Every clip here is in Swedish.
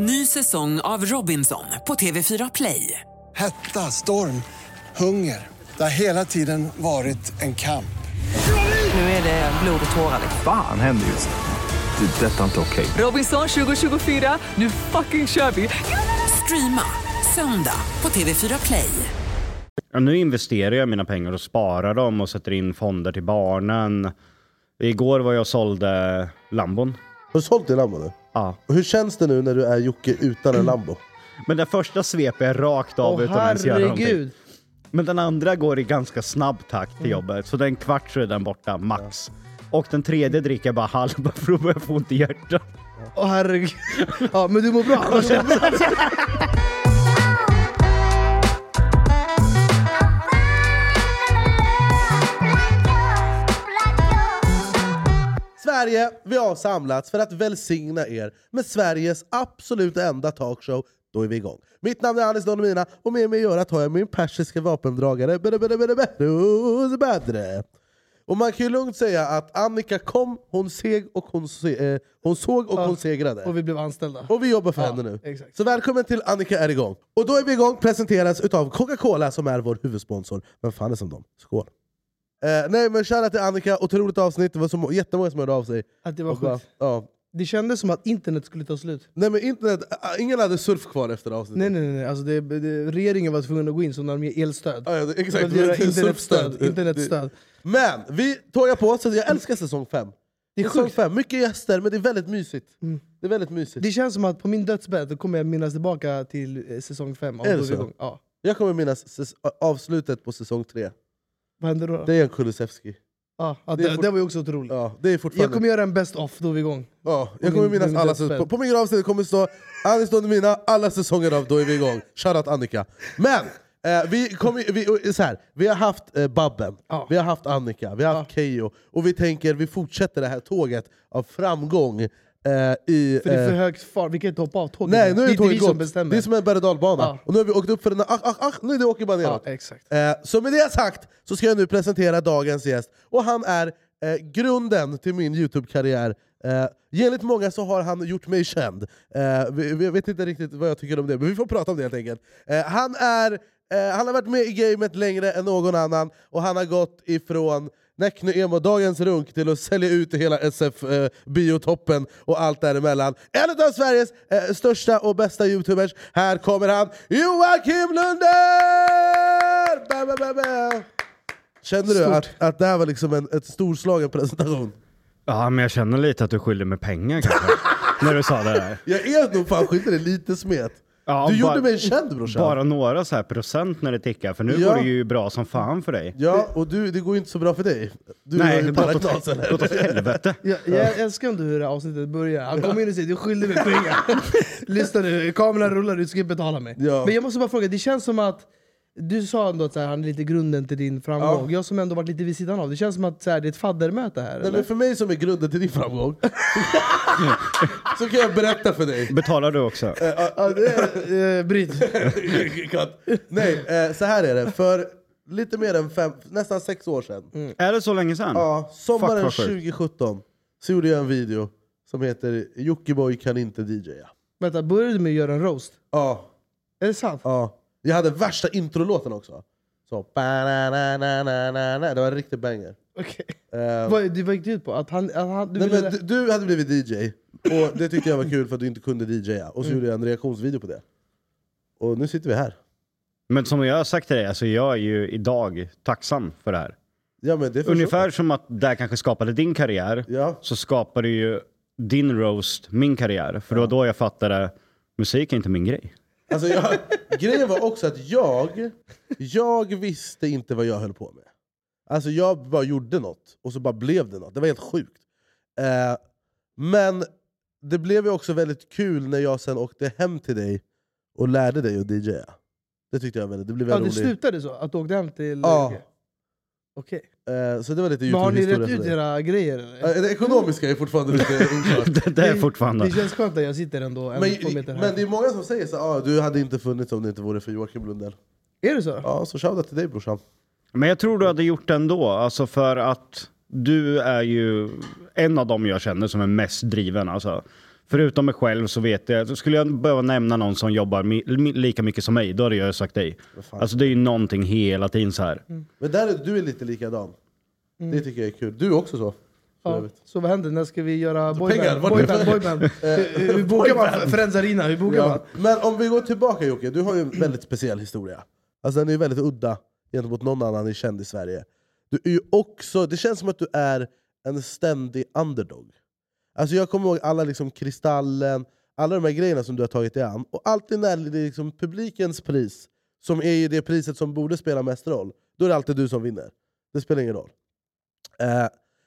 Ny säsong av Robinson på TV4 Play. Hetta, storm, hunger. Det har hela tiden varit en kamp. Nu är det blod och tårar. liksom. Fan händer just nu. Det. är Detta är inte okej. Robinson 2024, nu fucking kör vi! Streama söndag på TV4 Play. Ja, nu investerar jag mina pengar och sparar dem och sätter in fonder till barnen. Igår var jag och sålde Lambon. Har du sålt din Lambo nu? Ja. Och hur känns det nu när du är Jocke utan en Lambo? Men den första sveper jag rakt av Åh utan att ens göra någonting. herregud. Men den andra går i ganska snabb takt till jobbet. Så den kvart så är den borta, max. Och den tredje dricker jag bara halva för att börja få ont i hjärtat. Åh herregud. Ja men du mår bra. Sverige, vi har samlats för att välsigna er med Sveriges absolut enda talkshow. Då är vi igång. Mitt namn är Anis Don Demina och med mig i örat har jag min persiska vapendragare Badre. Och man kan ju lugnt säga att Annika kom, hon seg och hon, se, eh, hon såg och Ja. hon segrade. Och vi blev anställda. Och vi jobbar för Ja, henne nu. exakt. Så välkommen till Annika är igång. Och då är vi igång, presenteras utav Coca-Cola som är vår huvudsponsor. Vem fan är som dem? Skål! Eh, nej men shoutout till Annika, otroligt avsnitt, det var så må- jättemånga som hörde av sig. Att det var Och bara, sjukt. ja. Det kändes som att internet skulle ta slut. Nej men internet, äh, ingen hade surf kvar efter avsnittet. Nej nej nej, alltså det, det, regeringen var tvungen att gå in så när de ger elstöd. Ja, ja, exakt. Det är internetstöd. Men vi tågar på, så jag älskar säsong 5. Det är Säsong sjukt. fem, mycket gäster men det är väldigt mysigt. Mm. Det är väldigt mysigt. Det känns som att på min dödsbädd då kommer jag minnas tillbaka till eh, säsong 5. Är det så? Ja. Jag kommer minnas säs- avslutet på säsong 3. Vad händer då? då? Det är en Kulusevski. ja, ja, det det, fort- det var ju också otroligt. Ja, det är fortfarande... Jag kommer göra en best of, då är vi igång. Ja, jag kommer minnas min alla säsonger. På, på min gravsten kommer det stå Anis Don Demina, alla säsonger av Då är vi igång. Shoutout Annika. Men! Eh, vi, kommer, vi, så här, vi har haft eh, Babben, Ja. vi har haft Annika, vi har haft Keyyo och vi tänker vi fortsätter det här tåget av framgång eh, i... För det är för eh, hög fart, vi kan inte hoppa av tåget. Nej, nu är det är inte vi som bestämmer. Det är som en berg och. Ja. Och nu har vi åkt upp för den, ach, ach, ach, nu är det åker bara neråt. ja, exakt. Eh, så med det sagt så ska jag nu presentera dagens gäst. Och han är eh, grunden till min Youtube-karriär. Eh, enligt många så har han gjort mig känd. Eh, jag vet inte riktigt vad jag tycker om det, men vi får prata om det helt enkelt. Eh, han, är, eh, han har varit med i gamet längre än någon annan, och han har gått ifrån Näckny Emo, dagens runk, till att sälja ut hela SF-biotoppen och allt däremellan. En av Sveriges eh, största och bästa youtubers. Här kommer han, Joakim Lunder! Bä, bä, bä. Kände du att, att det här var liksom en ett storslagen presentation? Ja, men jag känner lite att du skyller mig pengar kanske. när du sa det där. Jag är nog fan skyldig dig lite smet. Ja, Du bara- gjorde mig känd brorsan. Bara några så här procent när det tickar, för nu Ja. går det ju bra som fan för dig. Ja, och du, det går ju inte så bra för dig. Du har Nej, ju gått åt, paraknas eller? gått åt helvete. Jag, jag älskar ändå hur det här avsnittet börjar. Han kommer in och säger du skyller mig pengar. Lyssna nu, kameran rullar, du ska betala mig. Ja. Men jag måste bara fråga, det känns som att du sa ändå att så här, han är lite grunden till din framgång. Jag som ändå varit lite vid sidan av, det känns som att så här, det är ett faddermöte här. Nej, eller? men för mig som är grunden till din framgång, så kan jag berätta för dig. Betalar du också? Ja, det är, eh, bryt. Nej, eh, så här är det. För lite mer än fem, nästan sex år sedan, Är det så länge sedan? ja, sommaren Fuck, vad sjukt. 2017, så gjorde jag en video som heter Jockiboi kan inte DJa. Vänta, började du med att göra en roast? Ja, Är det sant? ja. Jag hade värsta introlåten också. Så, ba-na-na-na-na-na. det var en riktig banger. Okej. Eh, Vad, det gick det ut på? Att han, att han, du Nej, ville... men du, du hade blivit DJ, och det tyckte jag var kul för att du inte kunde DJa. Och så gjorde jag en reaktionsvideo på det. Och nu sitter vi här. Men som jag har sagt till dig, alltså jag är ju idag tacksam för det här. Ja, men det förstår Ungefär som att det här kanske skapade din karriär, Ja. så skapade ju din roast min karriär. För det var då jag fattade, musik är inte min grej. Alltså jag, grejen var också att jag, jag visste inte vad jag höll på med. Alltså jag bara gjorde något, och så bara blev det något. Det var helt sjukt. Eh, men det blev ju också väldigt kul när jag sen åkte hem till dig och lärde dig att DJa. Det tyckte jag väldigt, det blev ja, en det slutade så? Att du åkte hem till... Ja. Okej. Eh, så det var lite Men har ni Youtube-historia rätt för ut dig. era grejer eller? Eh, Det ekonomiska är fortfarande lite oklart. Det, det är fortfarande... Det känns skönt att jag sitter ändå en Men, två meter men här. det är många som säger så ah, du hade inte funnits om det inte vore för Joakim Lundell. Är det så? Ja, så shoutout till dig brorsan. Men jag tror du hade gjort det ändå, alltså för att du är ju en av dem jag känner som är mest driven. Alltså. Förutom mig själv så vet jag, så skulle jag behöva nämna någon som jobbar mi, mi, lika mycket som mig, då hade jag sagt dig. Alltså det är ju någonting hela tiden så här. Men där är, du är lite likadan. Det tycker jag är kul. Du är också så. Ja. Så vad händer? När ska vi göra pengar, boyband? Boyband, boyband. Hur hur bokar man Friends Arena? Hur bokar man? Ja. Men om vi går tillbaka Jocke, du har ju en väldigt speciell historia. Alltså den är ju väldigt udda gentemot någon annan i känd i Sverige. Du är ju också, det känns som att du är en ständig underdog. Alltså jag kommer ihåg alla liksom Kristallen, alla de här grejerna som du har tagit dig an. Och alltid när det är liksom publikens pris, som är ju det priset som borde spela mest roll, då är det alltid du som vinner. Det spelar ingen roll. Eh,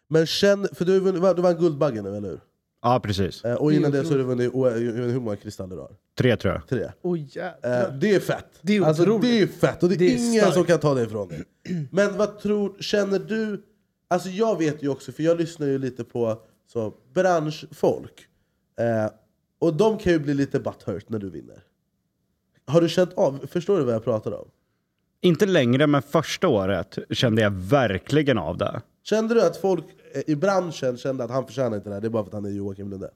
men känn, för du, du vann Guldbaggen nu, eller hur? Ja, precis. Eh, och Det innan det så har du vunnit, hur många kristaller du har? Tre tror jag. Tre. Oj Eh, det är fett. Det är alltså, det är fett och det är, Det är ingen starkt. som kan ta det ifrån dig. Men vad tror, känner du... Alltså jag vet ju också, för jag lyssnar ju lite på så, branschfolk. Eh, och de kan ju bli lite butthurt när du vinner. Har du känt av, förstår du vad jag pratar om? Inte längre, men första året kände jag verkligen av det. Kände du att folk eh, i branschen kände att han förtjänar inte det här, det är bara för att han är Joakim Lunde?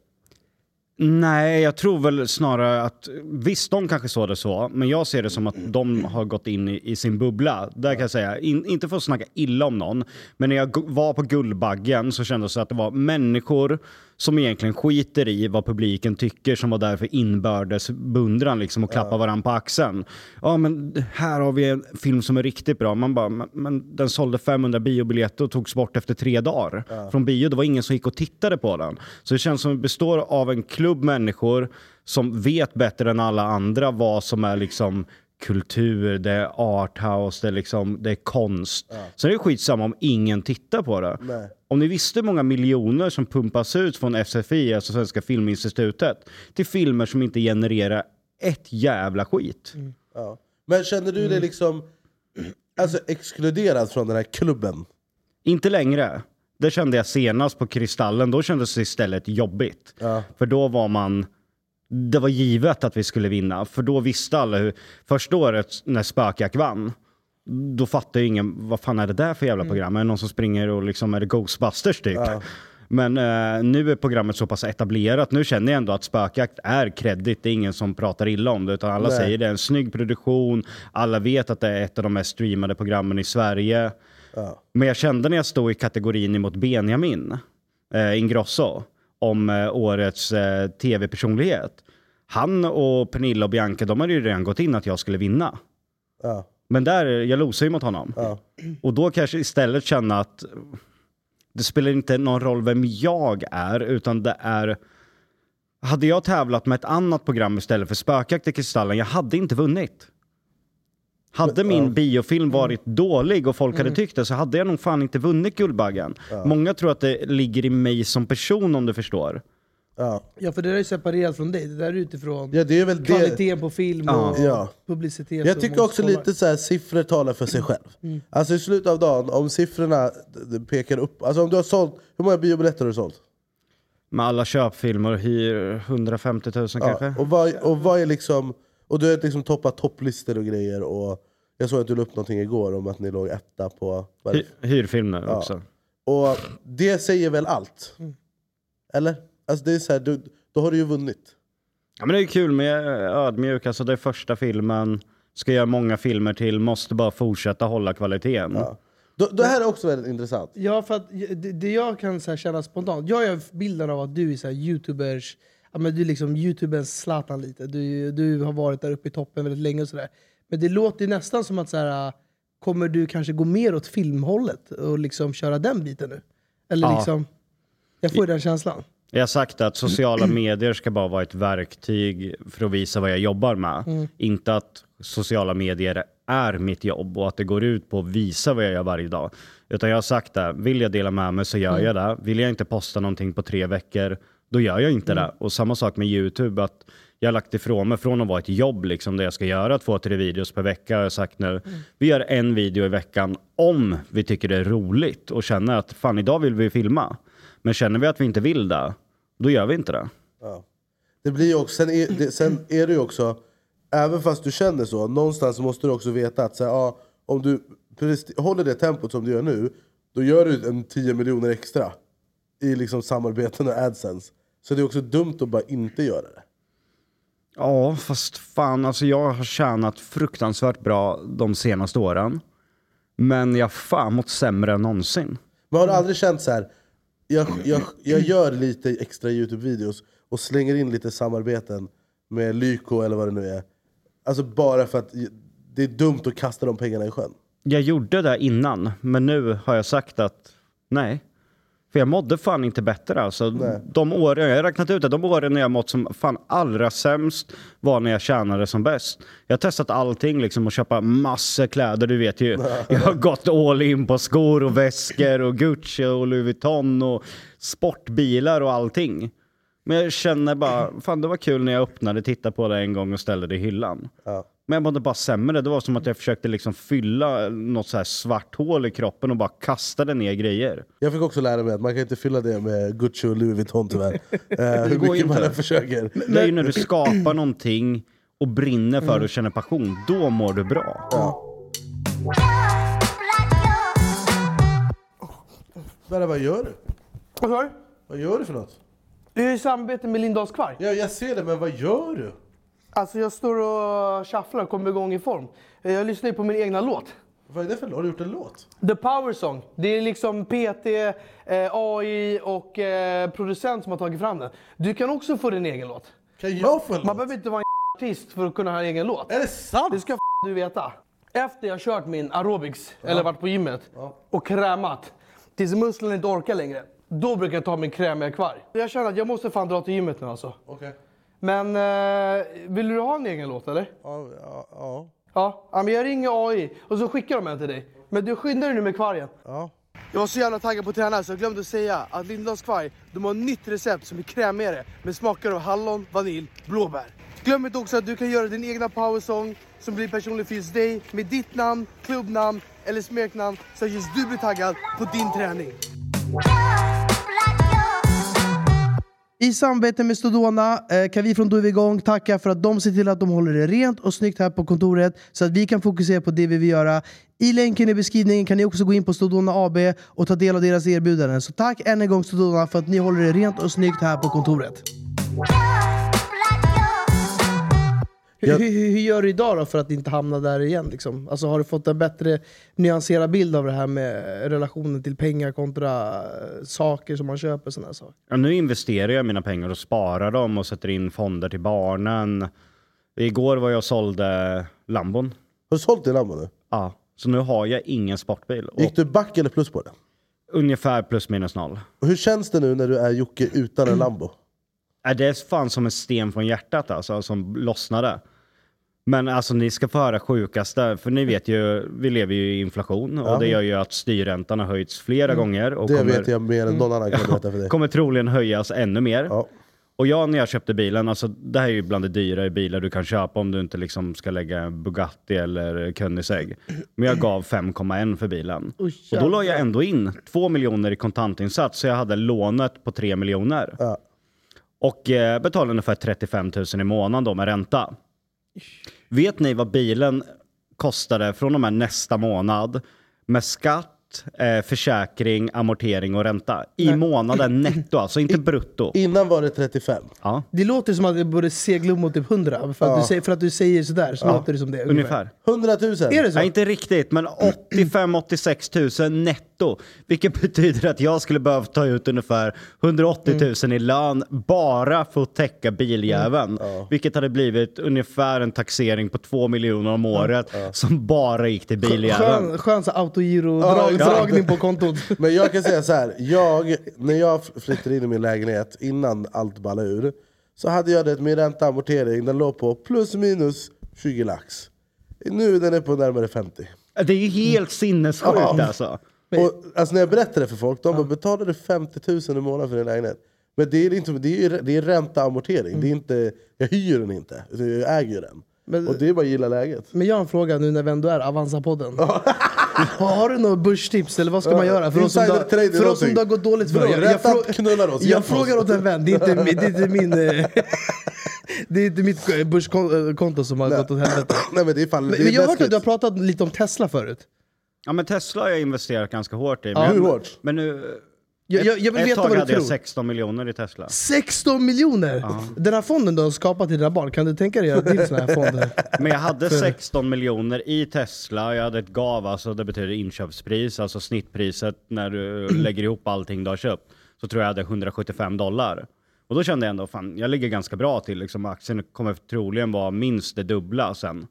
Nej, jag tror väl snarare att visst, de kanske såg det så, men jag ser det som att de har gått in i, i sin bubbla. Där kan jag säga, in, inte för att snacka illa om någon, men när jag var på Guldbaggen så kändes det att det var människor som egentligen skiter i vad publiken tycker, som var där för inbördes beundran liksom och klappa varandra på axeln. Ja, men här har vi en film som är riktigt bra. Man bara, men, men den sålde 500 biobiljetter och togs bort efter tre dagar från bio. Det var ingen som gick och tittade på den. Så det känns som det består av en klubb människor som vet bättre än alla andra vad som är liksom kultur, det är arthouse, det är, liksom, det är konst. Så det är skitsamma om ingen tittar på det. Nej. Om ni visste hur många miljoner som pumpas ut från SFI, alltså Svenska Filminstitutet, till filmer som inte genererar ett jävla skit. Ja. Men känner du dig liksom alltså, exkluderad från den här klubben? Inte längre. Det kände jag senast på Kristallen, då kändes det istället jobbigt. Ja. För då var man... Det var givet att vi skulle vinna, för då visste alla hur... Första året när Spökjakt vann, då fattade ju ingen vad fan är det där för jävla program? Är det någon som springer och liksom, är det Ghostbusters typ? Men eh, nu är programmet så pass etablerat, nu känner jag ändå att Spökjakt är kredit, det är ingen som pratar illa om det, utan alla Nej. säger det är en snygg produktion, alla vet att det är ett av de mest streamade programmen i Sverige. Ja. Men jag kände när jag stod i kategorin emot Benjamin eh, Ingrosso om eh, årets eh, tv-personlighet. Han och Pernilla och Bianca, de hade ju redan gått in att jag skulle vinna. Ja. Men där, jag losade ju mot honom. Ja. Och då kanske istället känna att det spelar inte någon roll vem jag är, utan det är... Hade jag tävlat med ett annat program istället för Spökjakt i Kristallen, jag hade inte vunnit. Hade min biofilm varit dålig och folk hade tyckt det så hade jag nog fan inte vunnit Guldbaggen. Många tror att det ligger i mig som person om du förstår. Ja. Ja för det där är ju separerat från dig, det där är utifrån ja, det är väl det. kvaliteten på film och Ja. publicitet. Jag tycker också lite så här, siffror talar för sig själv. Alltså i slutet av dagen, om siffrorna pekar upp, alltså om du har sålt, hur många biobiljetter har du sålt? Med alla köpfilmer hyr 150 000 kanske. Ja, och, vad, och vad är liksom, och du har liksom toppat topplistor och grejer och jag såg att du la upp någonting igår om att ni låg etta på... Hy- det? hyrfilmer också. Och det säger väl allt? Eller? Alltså det är så här, du, då har du ju vunnit. Ja, men det är kul med ödmjuk, alltså det är första filmen, ska göra många filmer till, måste bara fortsätta hålla kvaliteten. Ja. Då, det här är också väldigt intressant. Ja, för att det, det jag kan så här känna spontant, jag har bilden av att du är så här youtubers, ja, men du är liksom youtubers Zlatan lite, du, du har varit där uppe i toppen väldigt länge och sådär. Men det låter ju nästan som att så här, kommer du kanske gå mer åt filmhållet och liksom köra den biten nu? Eller Ja. liksom, jag får ju den känslan. Jag har sagt att sociala medier ska bara vara ett verktyg för att visa vad jag jobbar med. Inte att sociala medier är mitt jobb och att det går ut på att visa vad jag gör varje dag. Utan jag har sagt det, vill jag dela med mig så gör jag det. Vill jag inte posta någonting på tre veckor, då gör jag inte det. Och samma sak med YouTube, att jag har lagt ifrån mig från att vara ett jobb liksom, där jag ska göra två, tre videos per vecka. Jag har sagt nu, vi gör en video i veckan om vi tycker det är roligt och känner att fan idag vill vi filma. Men känner vi att vi inte vill det, då gör vi inte det. Det blir ju också, sen, är, det, sen är det ju också, även fast du känner så, någonstans måste du också veta att så här, ja, om du håller det tempot som du gör nu, då gör du en 10 miljoner extra i liksom samarbeten och adsense. Så det är också dumt att bara inte göra det. Ja, fast fan alltså jag har tjänat fruktansvärt bra de senaste åren. Men jag har fan mått sämre än någonsin. Men har du aldrig känt så här, jag, jag, jag gör lite extra Youtube-videos och slänger in lite samarbeten med Lyko eller vad det nu är. Alltså bara för att det är dumt att kasta de pengarna i sjön. Jag gjorde det innan, men nu har jag sagt att nej. För jag mådde fan inte bättre alltså. Nej. De åren, jag har räknat ut det, de åren när jag mått som fan allra sämst var när jag tjänade som bäst. Jag har testat allting liksom och köpa massor kläder, du vet ju. Jag har gått all in på skor och väskor och Gucci och Louis Vuitton och sportbilar och allting. Men jag känner bara, fan det var kul när jag öppnade, tittade på det en gång och ställde det i hyllan. Ja. Men jag mådde bara sämre. Det var som att jag försökte liksom fylla något så här svart hål i kroppen och bara kastade ner grejer. Jag fick också lära mig att man kan inte fylla det med Gucci och Louis Vuitton tyvärr. Eh, hur mycket man inte. än försöker. Det är ju när du skapar någonting och brinner för det och känner passion, då mår du bra. Ja. Berra, vad gör du? Vad sa du? Vad gör du för något? Du är i samarbete med Lindahls kvarg. Ja, jag ser det, men vad gör du? Alltså jag står och shufflar och kommer igång i form. Jag lyssnar ju på min egna låt. Vad är det för låt? Har du gjort en låt? The Power Song. Det är liksom PT, eh, AI och eh, producent som har tagit fram den. Du kan också få din egen låt. Kan jag få en Man låt? behöver inte vara en artist för att kunna ha en egen låt. Är det sant? Det ska du veta. Efter jag kört min aerobics, eller varit på gymmet, och krämat, tills musklerna inte orkar längre, då brukar jag ta min krämiga kvarg. Jag känner att jag måste fan dra till gymmet nu alltså. Okej. Men eh, vill du ha en egen låt eller? Ja, ja, ja. Ja, men jag ringer AI och så skickar de en till dig. Men du skyndar dig nu med kvargen. ja. Jag var så jävla taggad på att träna så jag glömde säga att Lindahls kvarg, de har ett nytt recept som är krämigare med smaker av hallon, vanilj, blåbär. Glöm inte också att du kan göra din egna powersång som blir personlig för just dig med ditt namn, klubbnamn eller smeknamn så att just du blir taggad på din träning. I samarbete med Stodona eh, kan vi från Då är vi igång tacka för att de ser till att de håller det rent och snyggt här på kontoret så att vi kan fokusera på det vi vill göra. I länken i beskrivningen kan ni också gå in på Stodona AB och ta del av deras erbjudanden. Så tack än en gång Stodona för att ni håller det rent och snyggt här på kontoret. Hur, Jag- hur, hur gör du idag då för att inte hamna där igen? Liksom? Alltså, har du fått en bättre nyanserad bild av det här med relationen till pengar kontra eh, saker som man köper? Såna saker? Ja, nu investerar jag mina pengar och sparar dem och sätter in fonder till barnen. Igår var jag och sålde Lambon. Har du sålt din Lambo nu? Ja, så nu har jag ingen sportbil. Och Gick du back eller plus på det? ungefär plus minus noll. Och hur känns det nu när du är Jocke utan en Lambo? Äh, Det är fan som en sten från hjärtat alltså, som lossnade. Men alltså ni ska få höra sjukaste, för ni vet ju, vi lever ju i inflation och Ja. det gör ju att styrräntan har höjts flera gånger och Det kommer, vet jag mer än någon annan kan berätta för dig. kommer troligen höjas ännu mer. Ja. Och jag när jag köpte bilen, alltså det här är ju bland de dyrare bilar du kan köpa om du inte liksom ska lägga en Bugatti eller Koenigsegg. Men jag gav 5,1 för bilen. Oj, och då la jag ändå in 2 miljoner i kontantinsats så jag hade lånet på 3 miljoner. Ja. Och eh, betalade ungefär 35 000 i månaden då med ränta. Vet ni vad bilen kostade från och med nästa månad med skatt, eh, försäkring, amortering och ränta? I månaden netto, alltså inte brutto. Innan var det 35. Ja, Det låter som att det borde segla upp mot typ 100. För att, du, säger, för att du säger sådär så låter det som det. ungefär. 100 000! Är det så? Nej, inte riktigt, men 85-86 000 netto. Vilket betyder att jag skulle behöva ta ut ungefär 180 000 i lön bara för att täcka biljäveln. Vilket hade blivit ungefär en taxering på 2 miljoner om året som bara gick till biljäveln. Skön, skön så Ja, autogiro-dragning på kontot. Men jag kan säga så här. Jag, när jag flyttade in i min lägenhet innan allt ballade ur så hade jag det min ränta amortering, den låg på plus minus 20 lax. Nu är den är på närmare 50. Det är ju helt sinnessjukt Ja. alltså. Och, alltså när jag berättar det för folk, de bara betalade 50 000 i månaden för din lägenhet. Men det är, inte, det är, det är ränta amortering, det är inte, jag hyr den inte, utan jag äger den. Men- och det är bara att gilla läget. Men jag har en fråga nu när vi ändå är Avanza-podden. Har du några börstips eller vad ska man göra? För oss som, det- trade är för oss som någonting. det har gått dåligt för. Bror, Jag, jag, räntan frå- knullar oss, jag frågar åt en vän, det är inte, det är inte min... eh, Det är inte mitt börskonto som har gått åt helvete. Nej, men det är fan, Men, det är men jag har hört att du har pratat lite om Tesla förut. Ja men Tesla har jag investerat ganska hårt i. Ja, Men, hur hårt? Men nu, Jag, jag, jag vill Ett veta tag vad du hade jag tror. 16 miljoner i Tesla. 16 miljoner! Den här fonden du har skapat till dina barn, kan du tänka dig att göra till såna här fonder? Men jag hade 16 miljoner i Tesla, jag hade ett GAV, alltså det betyder inköpspris, alltså snittpriset när du lägger ihop allting du har köpt. Så tror jag hade 175 dollar. Och då kände jag ändå, fan jag ligger ganska bra till, liksom aktien kommer troligen vara minst det dubbla sen.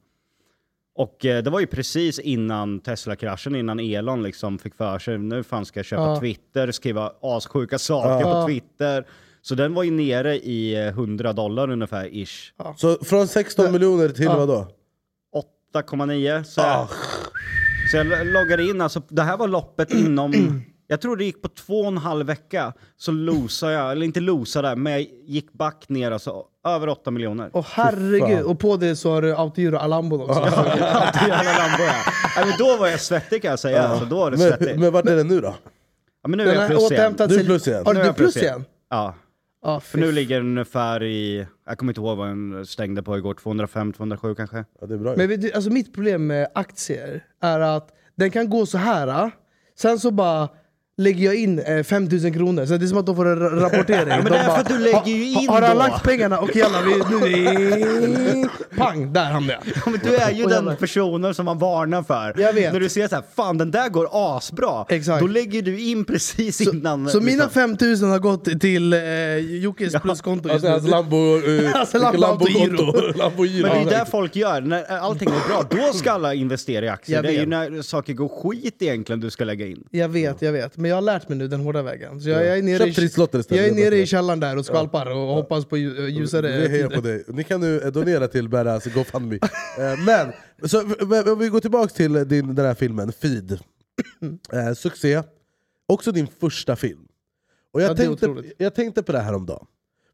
Och eh, det var ju precis innan Tesla-kraschen, innan Elon liksom fick för sig, nu fan ska jag köpa Ja. Twitter, skriva assjuka saker Ja. på Twitter. Så den var ju nere i eh, 100 dollar ungefär, ish. Så från 16 miljoner till Ja. vad då? 8,9. Så, jag, så jag loggade in, alltså det här var loppet inom, jag tror det gick på två och en halv vecka. Så losade jag, eller inte losade, men jag gick back ner alltså över 8 miljoner. Åh herregud, och på det så har du Autogiro Alambon också. Lambo, ja. Nej, men då var jag svettig kan jag säga, alltså, då var det Men, svettigt. men vart är det nu då? Ja, men nu är Den jag har plus igen. återhämtat Nu är sig. plus igen. Har Nu är du jag plus igen? Ja, Ja, för nu ligger den ungefär i, jag kommer inte ihåg vad den stängde på igår, 205-207 kanske. Ja, det är bra ju. Men vet du, alltså mitt problem med aktier är att den kan gå så här. sen så bara lägger jag in eh, 5000 kronor, så det är som att de får en ra- rapportering. men de det är för att du lägger "Ha- ju in ha, Har han då." lagt pengarna? Och jävlar, vi, nu är Pang, där hamnade jag. Ja, men du är ju Och den jävlar. personen som man varnar för. Jag vet. När du ser så här, fan den där går asbra. Exakt. Då lägger du in precis innan. Så mina liksom. 5000 har gått till eh, Jockes pluskonto just Alltså hans nu. Lambo... Uh, Alltså, Lambo Lambo-konto. Lambo-giro. Men det är där folk gör, när allting går bra, då ska alla investera i aktier. Jag Det är ju vet. när saker går skit egentligen du ska lägga in. Jag vet, jag vet. Men jag har lärt mig nu den hårda vägen. Så jag, jag är nere, Köp i, istället, jag är nere i källaren där och skvalpar och hoppas på lju- ljusare Vi hejar på dig. Ni kan nu eh, donera till Badass GoFundMe. Eh, Men, så, v- om vi går tillbaka till din, den här filmen, Feed. Eh, succé. Också din första film. Och jag, Ja, tänkte, jag tänkte på det här om dagen.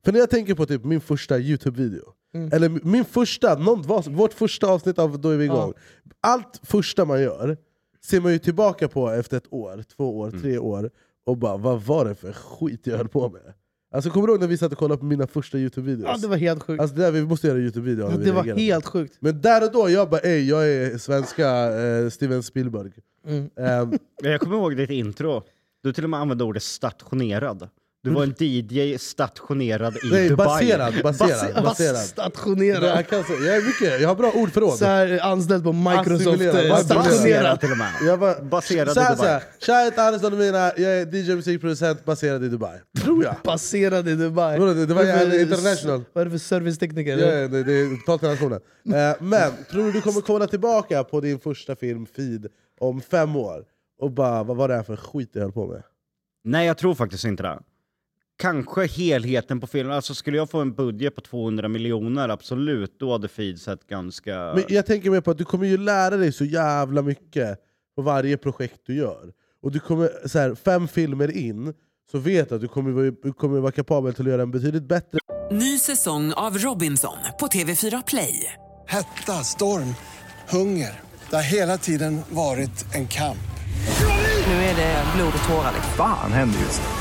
För när jag tänker på typ min första Youtube-video, Mm. eller min första, någon, vårt första avsnitt av Då är vi igång. Allt första man gör ser man ju tillbaka på efter ett år, två år, tre år och bara vad var det för skit jag höll på med? Alltså kommer du ihåg när vi satt och kollade på mina första Youtube-videos? Ja, det var helt sjukt. Alltså det där, vi måste göra en Youtube-video Ja, det var reagerar helt sjukt. Men där och då, jag bara ey, jag är svenska eh, Steven Spielberg. Mm. Ehm, Jag kommer ihåg ditt intro. Du till och med använde ordet stationerad. Du var en DJ stationerad i nej, Dubai. baserad, baserad, Base- baserad. Stationerad. jag, kan, jag, är mycket, jag har bra ordförråd. Så här, anställd på Microsoft. Eh, Baserad. Stationerad. till och med. Jag var, Baserad i så här, Dubai. så här, Tja, jag heter Anders Dolomina, jag är DJ musikproducent baserad i Dubai. Tror jag. Baserad i Dubai. Det- det var för- international. Vad är det för servicetekniker? Ja, det, det är totalt nationen. Eh, men, tror du du kommer kolla tillbaka på din första film, Feed, om fem år? Och bara, vad var det här för skit jag höll på med? Nej, jag tror faktiskt inte det. Kanske helheten på filmen. Alltså skulle jag få en budget på 200 miljoner, absolut, då hade Feed sett ganska... Men jag tänker mer på att du kommer ju lära dig så jävla mycket på varje projekt du gör. Och du kommer, så här, fem filmer in, så vet du att du kommer, vara- du kommer vara kapabel till att göra en betydligt bättre Ny säsong av Robinson på TV4 Play. Hetta, storm, hunger. Det har hela tiden varit en kamp. Nu är det blod och tårar. liksom. Fan händer just nu.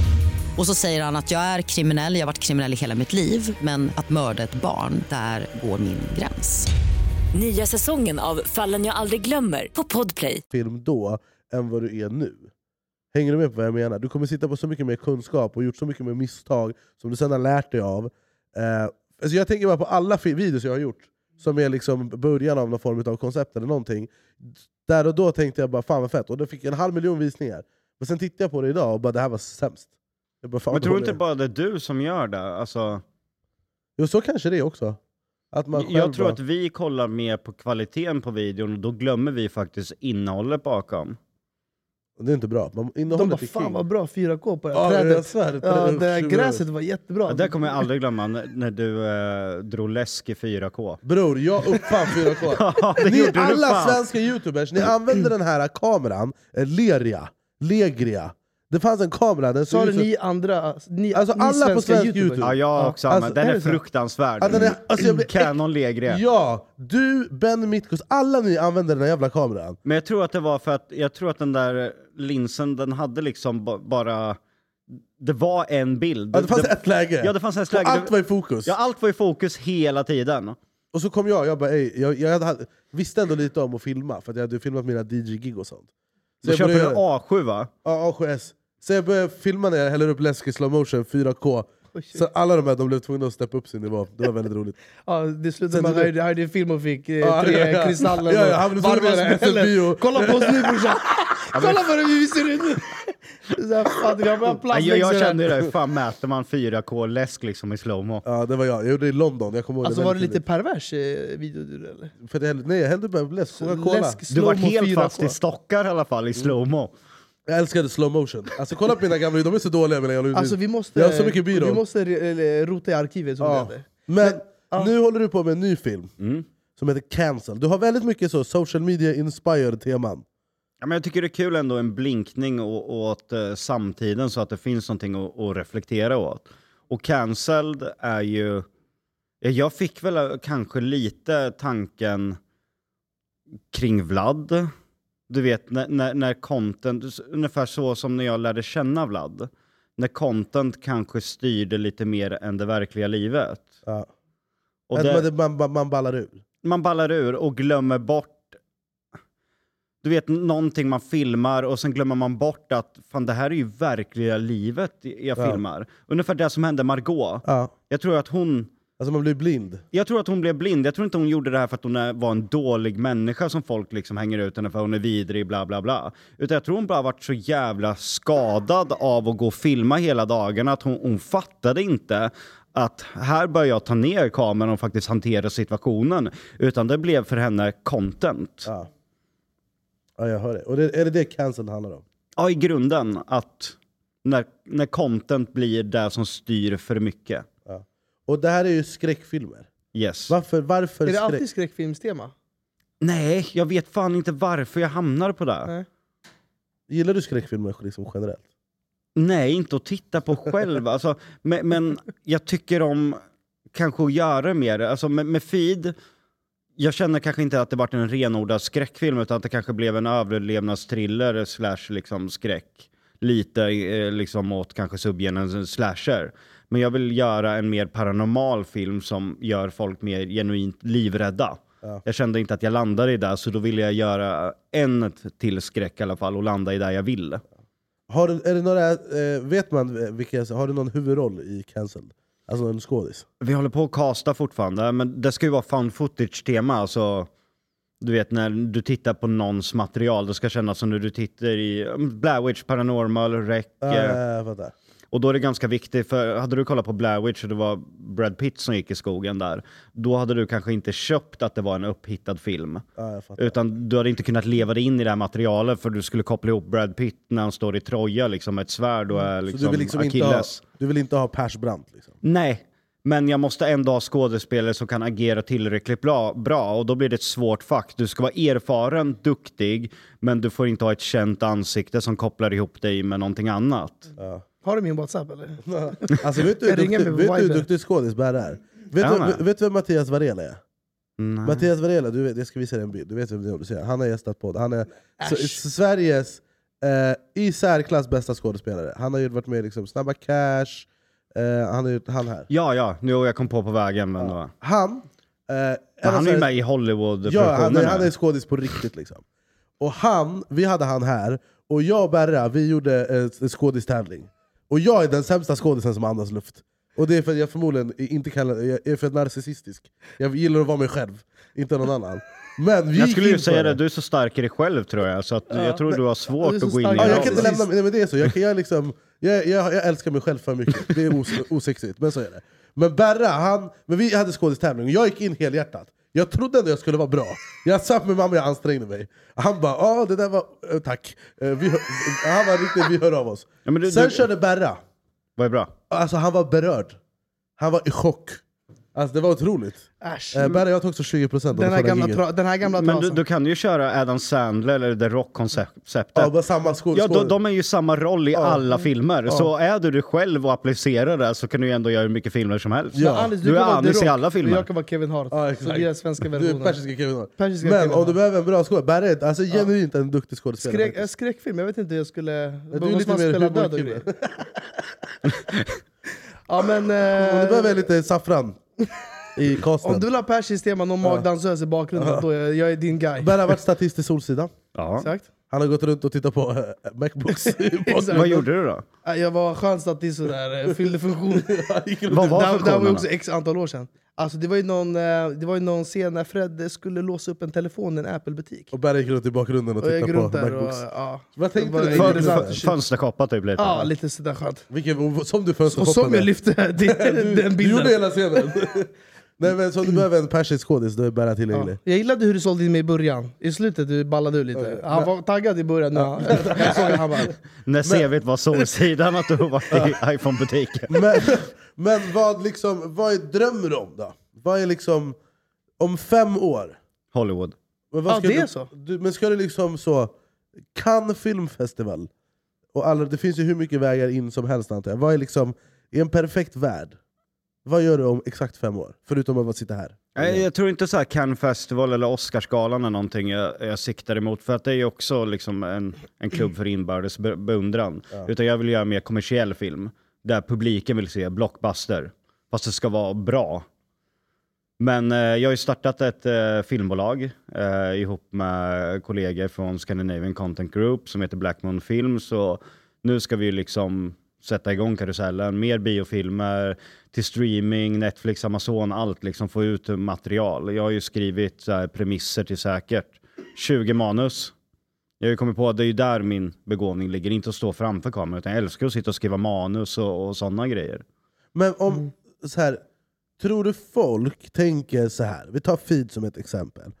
Och så säger han att jag är kriminell, jag har varit kriminell i hela mitt liv men att mörda ett barn, där går min gräns. Nya säsongen av Fallen jag aldrig glömmer på Podplay. film då än vad du är nu. Hänger du med på vad jag menar? Du kommer sitta på så mycket mer kunskap och gjort så mycket mer misstag som du sedan har lärt dig av. Eh, alltså jag tänker bara på alla videos jag har gjort, som är liksom början av någon form av koncept eller någonting. Där och då tänkte jag bara fan vad fett, och då fick jag en halv miljon visningar. Men sen tittade jag på det idag och bara det här var sämst. Jag bara, fan, Men tror du inte bara det är du som gör det? Alltså, Jo så kanske det är också. Att man själv jag tror bara, att vi kollar mer på kvaliteten på videon och då glömmer vi faktiskt innehållet bakom. Det är inte bra. Man, De innehållet bara är fan king. vad bra 4K på det här Ja, trädet. jag svär, det ja, är det här gräset var jättebra. Det där kommer jag aldrig glömma när, när du eh, drog läsk i 4K. Bror, jag uppfann 4K. Ja, det ni gjorde du alla fan. svenska youtubers, ni använder den här kameran, eh, Leria, Legria. Det fanns en kamera, den såg du ut som... ni andra, ni, Alltså, ni alla på svenska svensk youtubers? YouTube. Ja, jag också. Alltså, men den är är det så? fruktansvärd. Ja, den är- alltså, jag blir äck- Canon Legre. Ja! Du, Ben Mitkus, alla ni använder den här jävla kameran. Men jag tror att det var för att, jag tror att den där linsen, den hade liksom ba- bara... Det var en bild. Ja, det fanns ett läge. Ja, det fanns ett Och läge. allt var i fokus. Ja, allt var i fokus hela tiden. Och så kom jag, jag, bara, ey, jag, jag hade, visste ändå lite om att filma, för att jag hade filmat mina DJ-gig och sånt. Du jag köper började en göra- A7 va? Ja, A7S. Så jag började filma när jag häller upp läsk i slow motion 4K. Så alla de här de blev tvungna att steppa upp sin nivå, det var väldigt roligt. Ja, det slutade med att han hörde en film och fick eh, Ja, tre ja, ja. kristaller Ja, ja, han blev bio. Kolla på oss nu brorsan! Kolla på det, vi ser ut! Så här, fan, vi har jag, jag kände det, hur fan mäter man 4K-läsk liksom i slowmo? Ja, det var jag. Jag gjorde det i London, jag kommer ihåg Alltså var det lite pervers eh, video du eller? För det, nej, jag hällde bara upp läsk, Coca-Cola. Du var helt 4K. fast i stockar i alla fall i slowmo. Jag älskade slow motion. Alltså kolla på mina gamla, de är så dåliga men jag, Alltså vi måste, jag har så mycket byrå. vi måste eh, rota i arkivet som Ja. det heter. Men ja. nu håller du på med en ny film Mm. som heter Cancel. Du har väldigt mycket så social media inspired teman. Ja, men jag tycker det är kul ändå en blinkning åt eh, samtiden så att det finns någonting att, att reflektera åt. Och cancelled är ju... ja, Jag fick väl eh, kanske lite tanken kring Vlad. Du vet när, när, när content, ungefär så som när jag lärde känna Vlad. När content kanske styrde lite mer än det verkliga livet. Ja. Och det, man, man, man ballar ur. man ballar ur och glömmer bort du vet, någonting man filmar och sen glömmer man bort att fan det här är ju verkliga livet jag Ja. filmar. Ungefär det som hände Margot. Ja. Jag tror att hon Alltså man blir blind. jag tror att hon blev blind. Jag tror inte hon gjorde det här för att hon var en dålig människa som folk liksom hänger ut henne för hon är vidrig, bla bla bla. Utan jag tror hon bara varit så jävla skadad av att gå och filma hela dagarna att hon, hon fattade inte att här bör jag ta ner kameran och faktiskt hantera situationen. Utan det blev för henne content. Ja, ja jag hör det. Och det, är det det cancel handlar om? Ja, i grunden att när, när content blir det som styr för mycket. Och det här är ju skräckfilmer. Yes. Varför, varför Är det skräck? alltid skräckfilmstema? Nej, jag vet fan inte varför jag hamnar på det. Nej. Gillar du skräckfilmer liksom generellt? Nej, inte att titta på själv. Alltså, men, men jag tycker om kanske att göra mer. Alltså med, med Feed, jag känner kanske inte att det varit en renodlad skräckfilm utan att det kanske blev en överlevnadstriller slash liksom skräck. Lite eh, liksom åt kanske subgenren slasher. Men jag vill göra en mer paranormal film som gör folk mer genuint livrädda. Ja. Jag kände inte att jag landade i det, så då ville jag göra en till skräck i alla fall och landa i det jag vill. Har du, är det några, eh, vet man vilka, har du någon huvudroll i Cancelled? Alltså en skådis? Vi håller på att casta fortfarande, men det ska ju vara found footage-tema. Alltså, du vet när du tittar på någons material, det ska kännas som när du tittar i um, Blair Witch, Paranormal, Rec. Ja, eh, ja, jag fattar. Och då är det ganska viktigt, för hade du kollat på Blair Witch och det var Brad Pitt som gick i skogen där, då hade du kanske inte köpt att det var en upphittad film. Ja. Utan du hade inte kunnat leva dig in i det här materialet för du skulle koppla ihop Brad Pitt när han står i Troja liksom med ett svärd och är Så liksom, du vill liksom inte ha, Achilles. du vill inte ha Persbrandt? Liksom. Nej, men jag måste ändå ha skådespelare som kan agera tillräckligt bra, bra och då blir det ett svårt fack. Du ska vara erfaren, duktig, men du får inte ha ett känt ansikte som kopplar ihop dig med någonting annat. Ja. Har du min WhatsApp eller? Alltså vet du hur duktig, vet du hur Viber. duktig skådis Berra är? Vet, Ja, du, vet du vem Mattias Varela är? Nej. Mattias Varela, du vet, jag ska visa dig en bild, du vet vem det är du ser. Han har gästat på Han är. S- Sveriges eh, i särklass bästa skådespelare. Han har ju varit med i liksom, Snabba Cash, eh, han har gjort han här. Ja, ja, nu jag kom på på vägen. Men då. Han, eh, han är ju med i Ja, han, är- han är skådis på riktigt liksom. Och han, vi hade han här, och jag och Berra vi gjorde eh, en skådistävling. Och jag är den sämsta skådisen som andas luft. Och det är för att jag förmodligen inte kallar, jag är för narcissistisk. Jag gillar att vara mig själv, inte någon annan. Men vi jag skulle ju säga det, du är så stark i dig själv tror jag, så att jag tror du har svårt att gå in i. Ja, Ja, jag kan inte lämna, nej, men det är så. Jag, jag, liksom, jag, jag, jag älskar mig själv för mycket, det är os, osexigt, men så är det. Men Berra, han, men vi hade skådistävling och jag gick in helhjärtat. Jag trodde ändå jag skulle vara bra. Jag satt med mamma och jag ansträngde mig. Han bara ja det där var, eh, tack. Eh, Vi, hör- han var riktigt, vi hör av oss. Ja, men du- Sen du- körde Berra, Vad är bra? alltså han var berörd. Han var i chock. Alltså det var otroligt. Äsch. Eh, Berra, jag tog också 20% av Den här förra gamla, giget. tra- den här gamla Men du, trasan. du kan ju köra Adam Sandler eller The Rock-konceptet. Ja, bara samma skål, Ja, skål. de, de är ju samma roll i alla filmer. Så är du det själv och applicerar det så kan du ju ändå göra hur mycket filmer som helst. Ja. Anis, Du är kan vara Anis i Rock, alla och filmer. Jag kan vara Kevin Hart. Ja, så exakt. det är svenska Du är versionen. persiska Kevin Hart. Persiska Men Kevin om du Hart. behöver en bra skådespelare, Berra är alltså, genuint en duktig skådespelare. Skräck, faktiskt. skräckfilm, jag vet inte hur jag skulle... du är måste lite man mer spela död och humorkille. grejer? Ja men... Om du Eh, behöver lite saffran i om du vill ha persiskt tema, någon magdansös i bakgrunden, då är jag, jag är din guy. Berra har varit statist i Solsidan. Ja. Exakt. Han har gått runt och tittat på äh, Macbooks. Vad gjorde du då? Jag var skön statist sådär, eh, fyllde funktion. Vad var det, det här var också x antal år sedan. Alltså, det, var ju någon, eh, det var ju någon scen när Fred skulle låsa upp en telefon i en Apple-butik. Och Berra gick runt i bakgrunden och Och tittade på där och... Macbooks. Ja, Vad tänkte du? Fönster- Fönsterkappat typ lite. ja lite sådär skönt. Vilken, som du Och fönsterhoppade som jag lyfte det, du, den du bilden. gjorde hela scenen. Nej men så du behöver en persisk skådis, då är Berra tillgänglig. Ja. Jag gillade hur du sålde in mig i början. I slutet du ballade ur lite. Han var taggad i början. Ja. Jag såg han bara... När CVt var Solsidan att du varit i iPhone-butiken. Men, men vad, liksom, vad är drömmer du om då? Vad är liksom, om fem år? Hollywood. Men vad Ja, ska det du, är så. Du, men ska du liksom så, Cannes filmfestival, och alla, det finns ju hur mycket vägar in som helst antar jag. Vad är liksom, i en perfekt värld, vad gör du om exakt fem år? Förutom att sitta här. Nej, jag tror inte så här Cannes Festival eller Oscarsgalan är någonting jag, jag siktar emot, för att det är ju också liksom en, en klubb för inbördes be- beundran. Utan jag vill göra mer kommersiell film, där publiken vill se blockbuster. Fast det ska vara bra. Men eh, jag har ju startat ett eh, filmbolag eh, ihop med kollegor från Scandinavian Content Group som heter Black Moon Films. Och nu ska vi ju liksom sätta igång karusellen. Mer biofilmer till streaming, Netflix, Amazon, allt. Liksom få ut material. Jag har ju skrivit så här, premisser till säkert 20 manus. Jag har ju kommit på att det är ju där min begåvning ligger, inte att stå framför kameran. Utan jag älskar att sitta och skriva manus och, och sådana grejer. Men om, så här, tror du folk tänker så här? vi tar feed som ett exempel.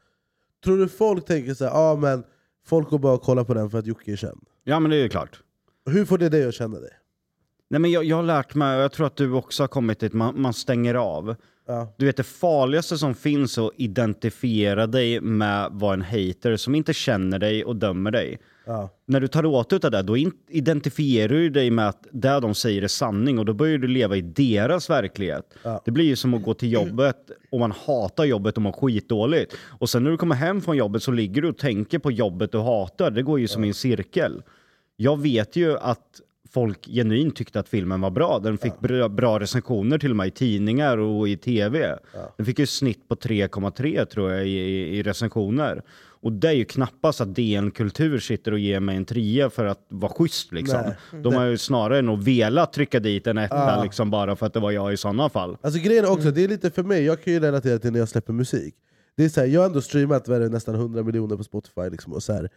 Tror du folk tänker så här, ah, men folk går bara och kollar på den för att Jocke är känd? Ja men det är ju klart. Hur får det dig att känna dig? Nej, men jag, jag har lärt mig, och jag tror att du också har kommit dit, man, man stänger av. Ja. Du vet det farligaste som finns är att identifiera dig med vad en hater som inte känner dig och dömer dig. Ja. När du tar åt dig av det, då identifierar du dig med att det de säger är sanning och då börjar du leva i deras verklighet. Ja. Det blir ju som att gå till jobbet och man hatar jobbet och mår skitdåligt. Och sen när du kommer hem från jobbet så ligger du och tänker på jobbet du hatar. Det går ju som i en cirkel. Jag vet ju att folk genuint tyckte att filmen var bra. Den fick bra, bra recensioner till och med i tidningar och i tv. Den fick ju snitt på 3,3 tror jag i, i, recensioner. Och det är ju knappast att DN Kultur sitter och ger mig en trea för att vara schysst liksom. Nej. De har ju snarare nog velat trycka dit en etta Ja. liksom bara för att det var jag i sådana fall. Alltså grejen också, det är lite för mig, jag kan ju relatera till när jag släpper musik. Det är så här, jag har ändå streamat nästan 100 miljoner på Spotify. Liksom, och så här.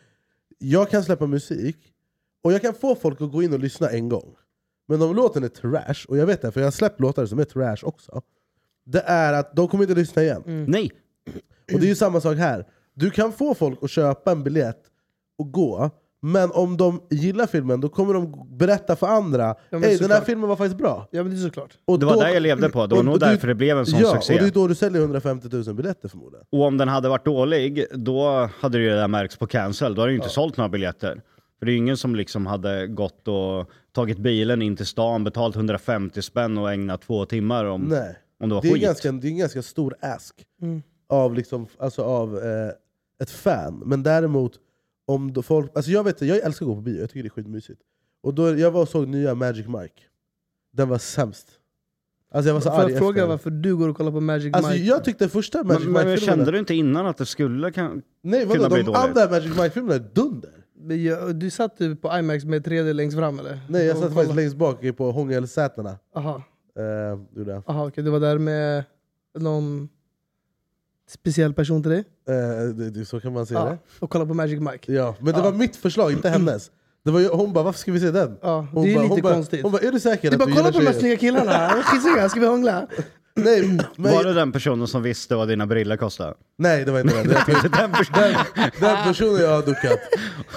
Jag kan släppa musik, och jag kan få folk att gå in och lyssna en gång. Men om låten är trash, och jag vet det för jag har släppt låtar som är trash också, det är att de kommer inte lyssna igen. Nej! Och det är ju samma sak här. Du kan få folk att köpa en biljett och gå, men om de gillar filmen då kommer de berätta för andra men Hej den här filmen var faktiskt bra. Ja men det är såklart. Och Det var då- där jag levde på, det var och- nog och därför det blev en sån ja, succé. och det är då du säljer 150 000 biljetter förmodligen. Och om den hade varit dålig, då hade det ju där märkts på cancel. Då hade ju inte sålt några biljetter. För det är ingen som liksom hade gått och tagit bilen in till stan, betalt 150 spänn och ägnat två timmar om, Nej. om det var Det är, skit. ganska, det är en ganska stor ask av, liksom, alltså av eh, ett fan. Men däremot, om då folk, alltså jag, vet, jag älskar att gå på bio, jag tycker det är skitmysigt. Och då, jag var och såg nya Magic Mike. Den var sämst. Alltså jag var så Får jag fråga efter. varför du går och kollar på Magic Alltså Mike? jag tyckte första Magic Men, men Mike-filmerna... kände du inte innan att det skulle kan... Nej vadå, kunna bli de dåligt? andra Magic Mike-filmerna är dunder! Du satt på IMAX med 3D längst fram eller? Nej jag satt kolla- faktiskt längst bak på hångelsätena. Aha, Eh, gjorde jag. aha okej, du var där med någon speciell person till dig? Eh, det, det, så kan man säga Ja, det. och kolla på Magic Mike? Ja, men det Ja. var mitt förslag, inte hennes. Det var hon bara 'varför ska vi se den?' Ja, Hon det är bara, lite hon bara, konstigt. Hon bara 'är du säker Du bara kolla på de här snygga killarna, skitsnygga, ska vi hångla? Nej, men, Var det den personen som visste vad dina briller kostade? nej det var inte den. Det var- den personen. den, den personen jag har duckat.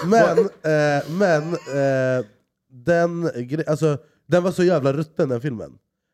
Men, eh, men eh, den, alltså, den var så jävla rutten den filmen.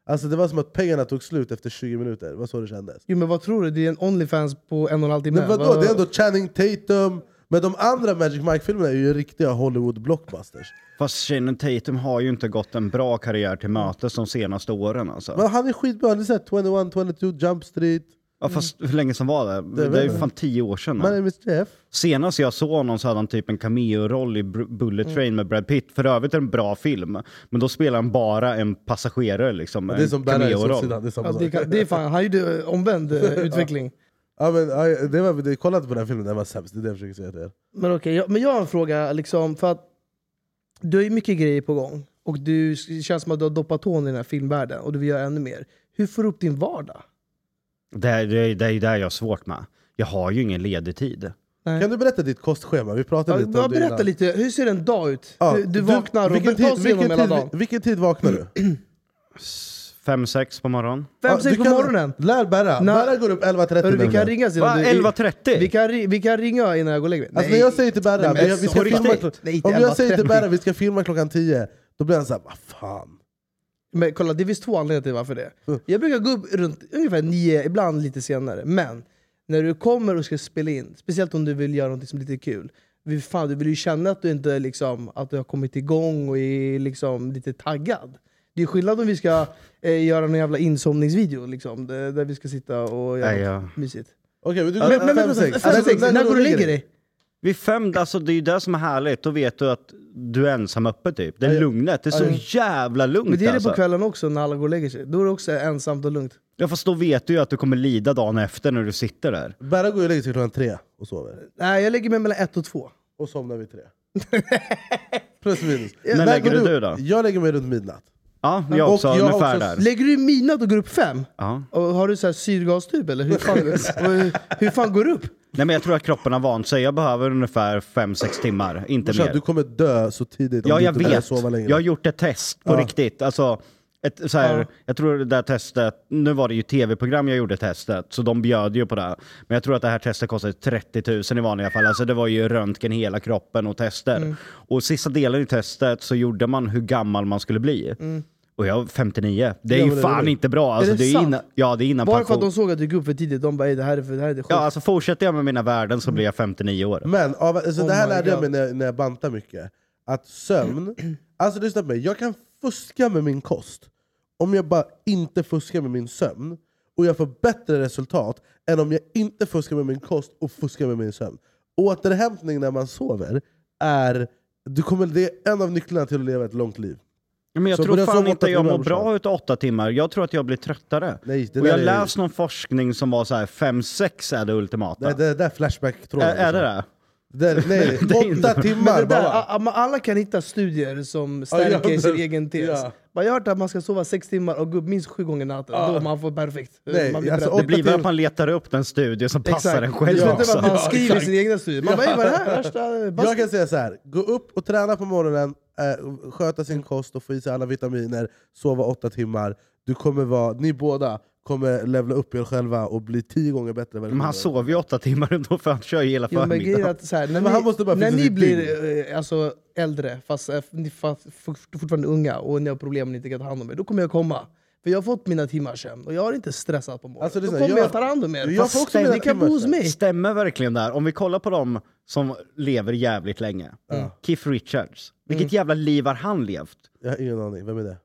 Alltså det var som att pengarna tog slut efter 20 minuter, det var så det kändes. Jo, men vad tror du? Det är en Onlyfans på en och en halv timme. Men vadå, Vad- det är ändå Channing Tatum, men de andra Magic Mike-filmerna är ju riktiga Hollywood blockbusters. Fast Channing Tatum har ju inte gått en bra karriär till mötes de senaste åren alltså. Men han är skitbra, han är såhär 21, 22, Jump Street, Ja, fast hur länge sedan var det? Det, vet är ju fan tio år sedan. My nu. name is Jeff. Senast jag såg honom så hade han typ en cameo-roll i Bullet Mm. Train med Brad Pitt. För övrigt en bra film. Men då spelar han bara en passagerare liksom. Det är en som. Solsidan, det är samma Ja, det, kan, det är fan, han gjorde omvänd eh, utveckling. Ja, men, ja, det var, det, kolla inte på den här filmen, den var sämst, det är det jag försöker säga till er. Men okej, jag, men jag har en fråga. Liksom, för att du har ju mycket grejer på gång. Och du, det känns som att du har doppat tån i den här filmvärlden och du vill göra ännu mer. Hur får du upp din vardag? Det, är- det, är- det är ju där jag har svårt med. Jag har ju ingen ledig tid. Nej. Kan du berätta ditt kostschema? Vi pratade Ja, lite om det berätta innan. lite, hur ser en dag ut? Ja, du, du vaknar vilken ta oss tid, igenom vilken, hela tid, dagen. vilken tid vaknar du? Fem, sex på morgonen. Fem, sex på morgonen. Lär Berra, När- Berra går upp 11.30 Hörru, vi kan ringa Va? sedan. 11.30? Vi kan, ri- vi kan ringa innan jag går och lägger mig. Alltså när jag säger till Berra, vi, vi ska filma? Nej, om jag säger till 11.30. Berra vi ska filma klockan 10, då blir han såhär, vad fan. Men kolla, det finns två anledningar till varför det. Mm. Jag brukar gå upp runt ungefär nio, ibland lite senare. Men när du kommer och ska spela in, speciellt om du vill göra något som är lite kul. vi- Fan, du vill ju känna att du, inte, liksom, att du har kommit igång och är liksom, lite taggad. Det är skillnad om vi ska eh, göra någon jävla insomningsvideo, liksom, där, där vi ska sitta och göra Nej, något ja. mysigt. Okej, men du Men, men, men, 5, 6. fem, sex, när går du och lägger dig? Vid fem, alltså det är ju det som är härligt. Då vet du att du är ensam uppe typ. Det är Ja, ja. lugnet. Det är så Ja, ja. jävla lugnt Men det är det alltså. på kvällen också, när alla går och lägger sig. Då är det också ensamt och lugnt. Ja fast då vet du ju att du kommer lida dagen efter när du sitter där. Berra går och lägger sig klockan 3 och sover. Nej, jag lägger mig mellan ett och två. Och somnar vid 3. Plus minus. När lägger går du dig då? Jag lägger mig runt midnatt. Ja, jag Och också. jag har ungefär också- där. Lägger du i midnatt och går upp fem? Ja. Och har du så här syrgastub eller? Hur fan, och hur fan går du upp? Nej men jag tror att kroppen har vant sig. Jag behöver ungefär 5-6 timmar, inte Brorsan, mer. du kommer dö så tidigt om Ja du jag inte vet. sova längre. Jag har gjort ett test på Ja. riktigt. Alltså, ett, så här, Ja. Jag tror det där testet, nu var det ju tv-program jag gjorde testet, så de bjöd ju på det. Men jag tror att det här testet kostade 30 000 i vanliga fall. Alltså det var ju röntgen hela kroppen och tester. Mm. Och sista delen i testet så gjorde man hur gammal man skulle bli. Och jag var 59. Det är Ja, ju det är fan det. inte bra. Alltså, Är det är sant? innan, ja, det är innan Bara för att de såg att du gick upp för tidigt, de bara "Ey, det här är, för, det här är det sjukt. Ja, alltså fortsätter jag med mina värden så blir jag 59 år. Men av, alltså, Oh det här lärde jag God. mig när, när jag bantar mycket. Att sömn, alltså lyssna på mig, jag kan fuska med min kost om jag bara inte fuskar med min sömn. Och jag får bättre resultat än om jag inte fuskar med min kost och fuskar med min sömn. Återhämtning när man sover är, du kommer, det är en av nycklarna till att leva ett långt liv. Men jag Så tror fan inte jag mår bra utav åtta timmar. Jag tror att jag blir tröttare. Nej, det och jag läste någon forskning som var så här 5-6 är det ultimata. Det, det där är flashback-tråden. är, är det det? det? Nej, Det är inte- åtta Men timmar det där, bara. alla kan hitta studier som stärker ja, sin egen tes. ja. Man, jag har hört att man ska sova sex timmar och gå upp minst sju gånger natten. Ja. Då man får perfekt. Nej, man blir alltså. Det blir väl att man letar upp den studie som passar Exakt. en själv det slutar också. man Ja, skriver sin egna studie. Man bara "Ey, vad här? Värsta Jag kan säga så här. gå upp och träna på morgonen, eh, sköta sin kost och få i sig alla vitaminer, sova åtta timmar. Du kommer vara, ni båda kommer levla upp er själva och bli tio gånger bättre. Men han sover ju åtta timmar ändå för han kör ju hela förmiddagen. att så här, när Men ni, när ni blir eh, alltså, äldre, fast eh, ni fast, fort- fortfarande unga och ni har problem och inte kan ta hand om er, då kommer jag komma. För jag har fått mina timmars sömn och jag har inte stressat på morgonen. Alltså, då kommer jag- jag, ta hand om er. jag får också ni kan bo hos mig. Stämmer verkligen där? Om vi kollar på dem som lever jävligt länge. Keith Richards. Vilket jävla liv har han levt? Jag har ingen aning, vem är det?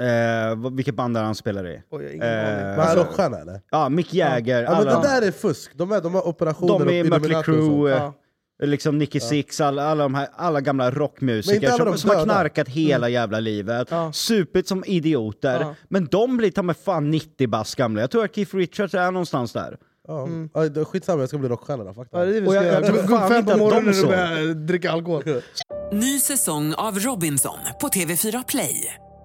Eh, vilket band är han spelar i? Oj, jag har ingen Eh, aning. Men han är rockstjärna eller? Ja, Mick Jagger. Ja, men det där är fusk, de, är, de har operationer de är Mötley. Crue, Ja. eh, liksom Nicky Six, alla, alla de här alla gamla rockmusiker alla som, som har knarkat hela jävla livet. Ja. Supit som idioter. Ja. Men de blir ta med fan 90 bast gamla. Jag tror att Keith Richards är någonstans där. Ja. Ja, det- skitsamma, jag ska bli rockstjärna då. Ja, det är jag- jag upp fan fem inte på att de morgonen och så. börja dricka alkohol. Ny säsong av Robinson på TV4 Play.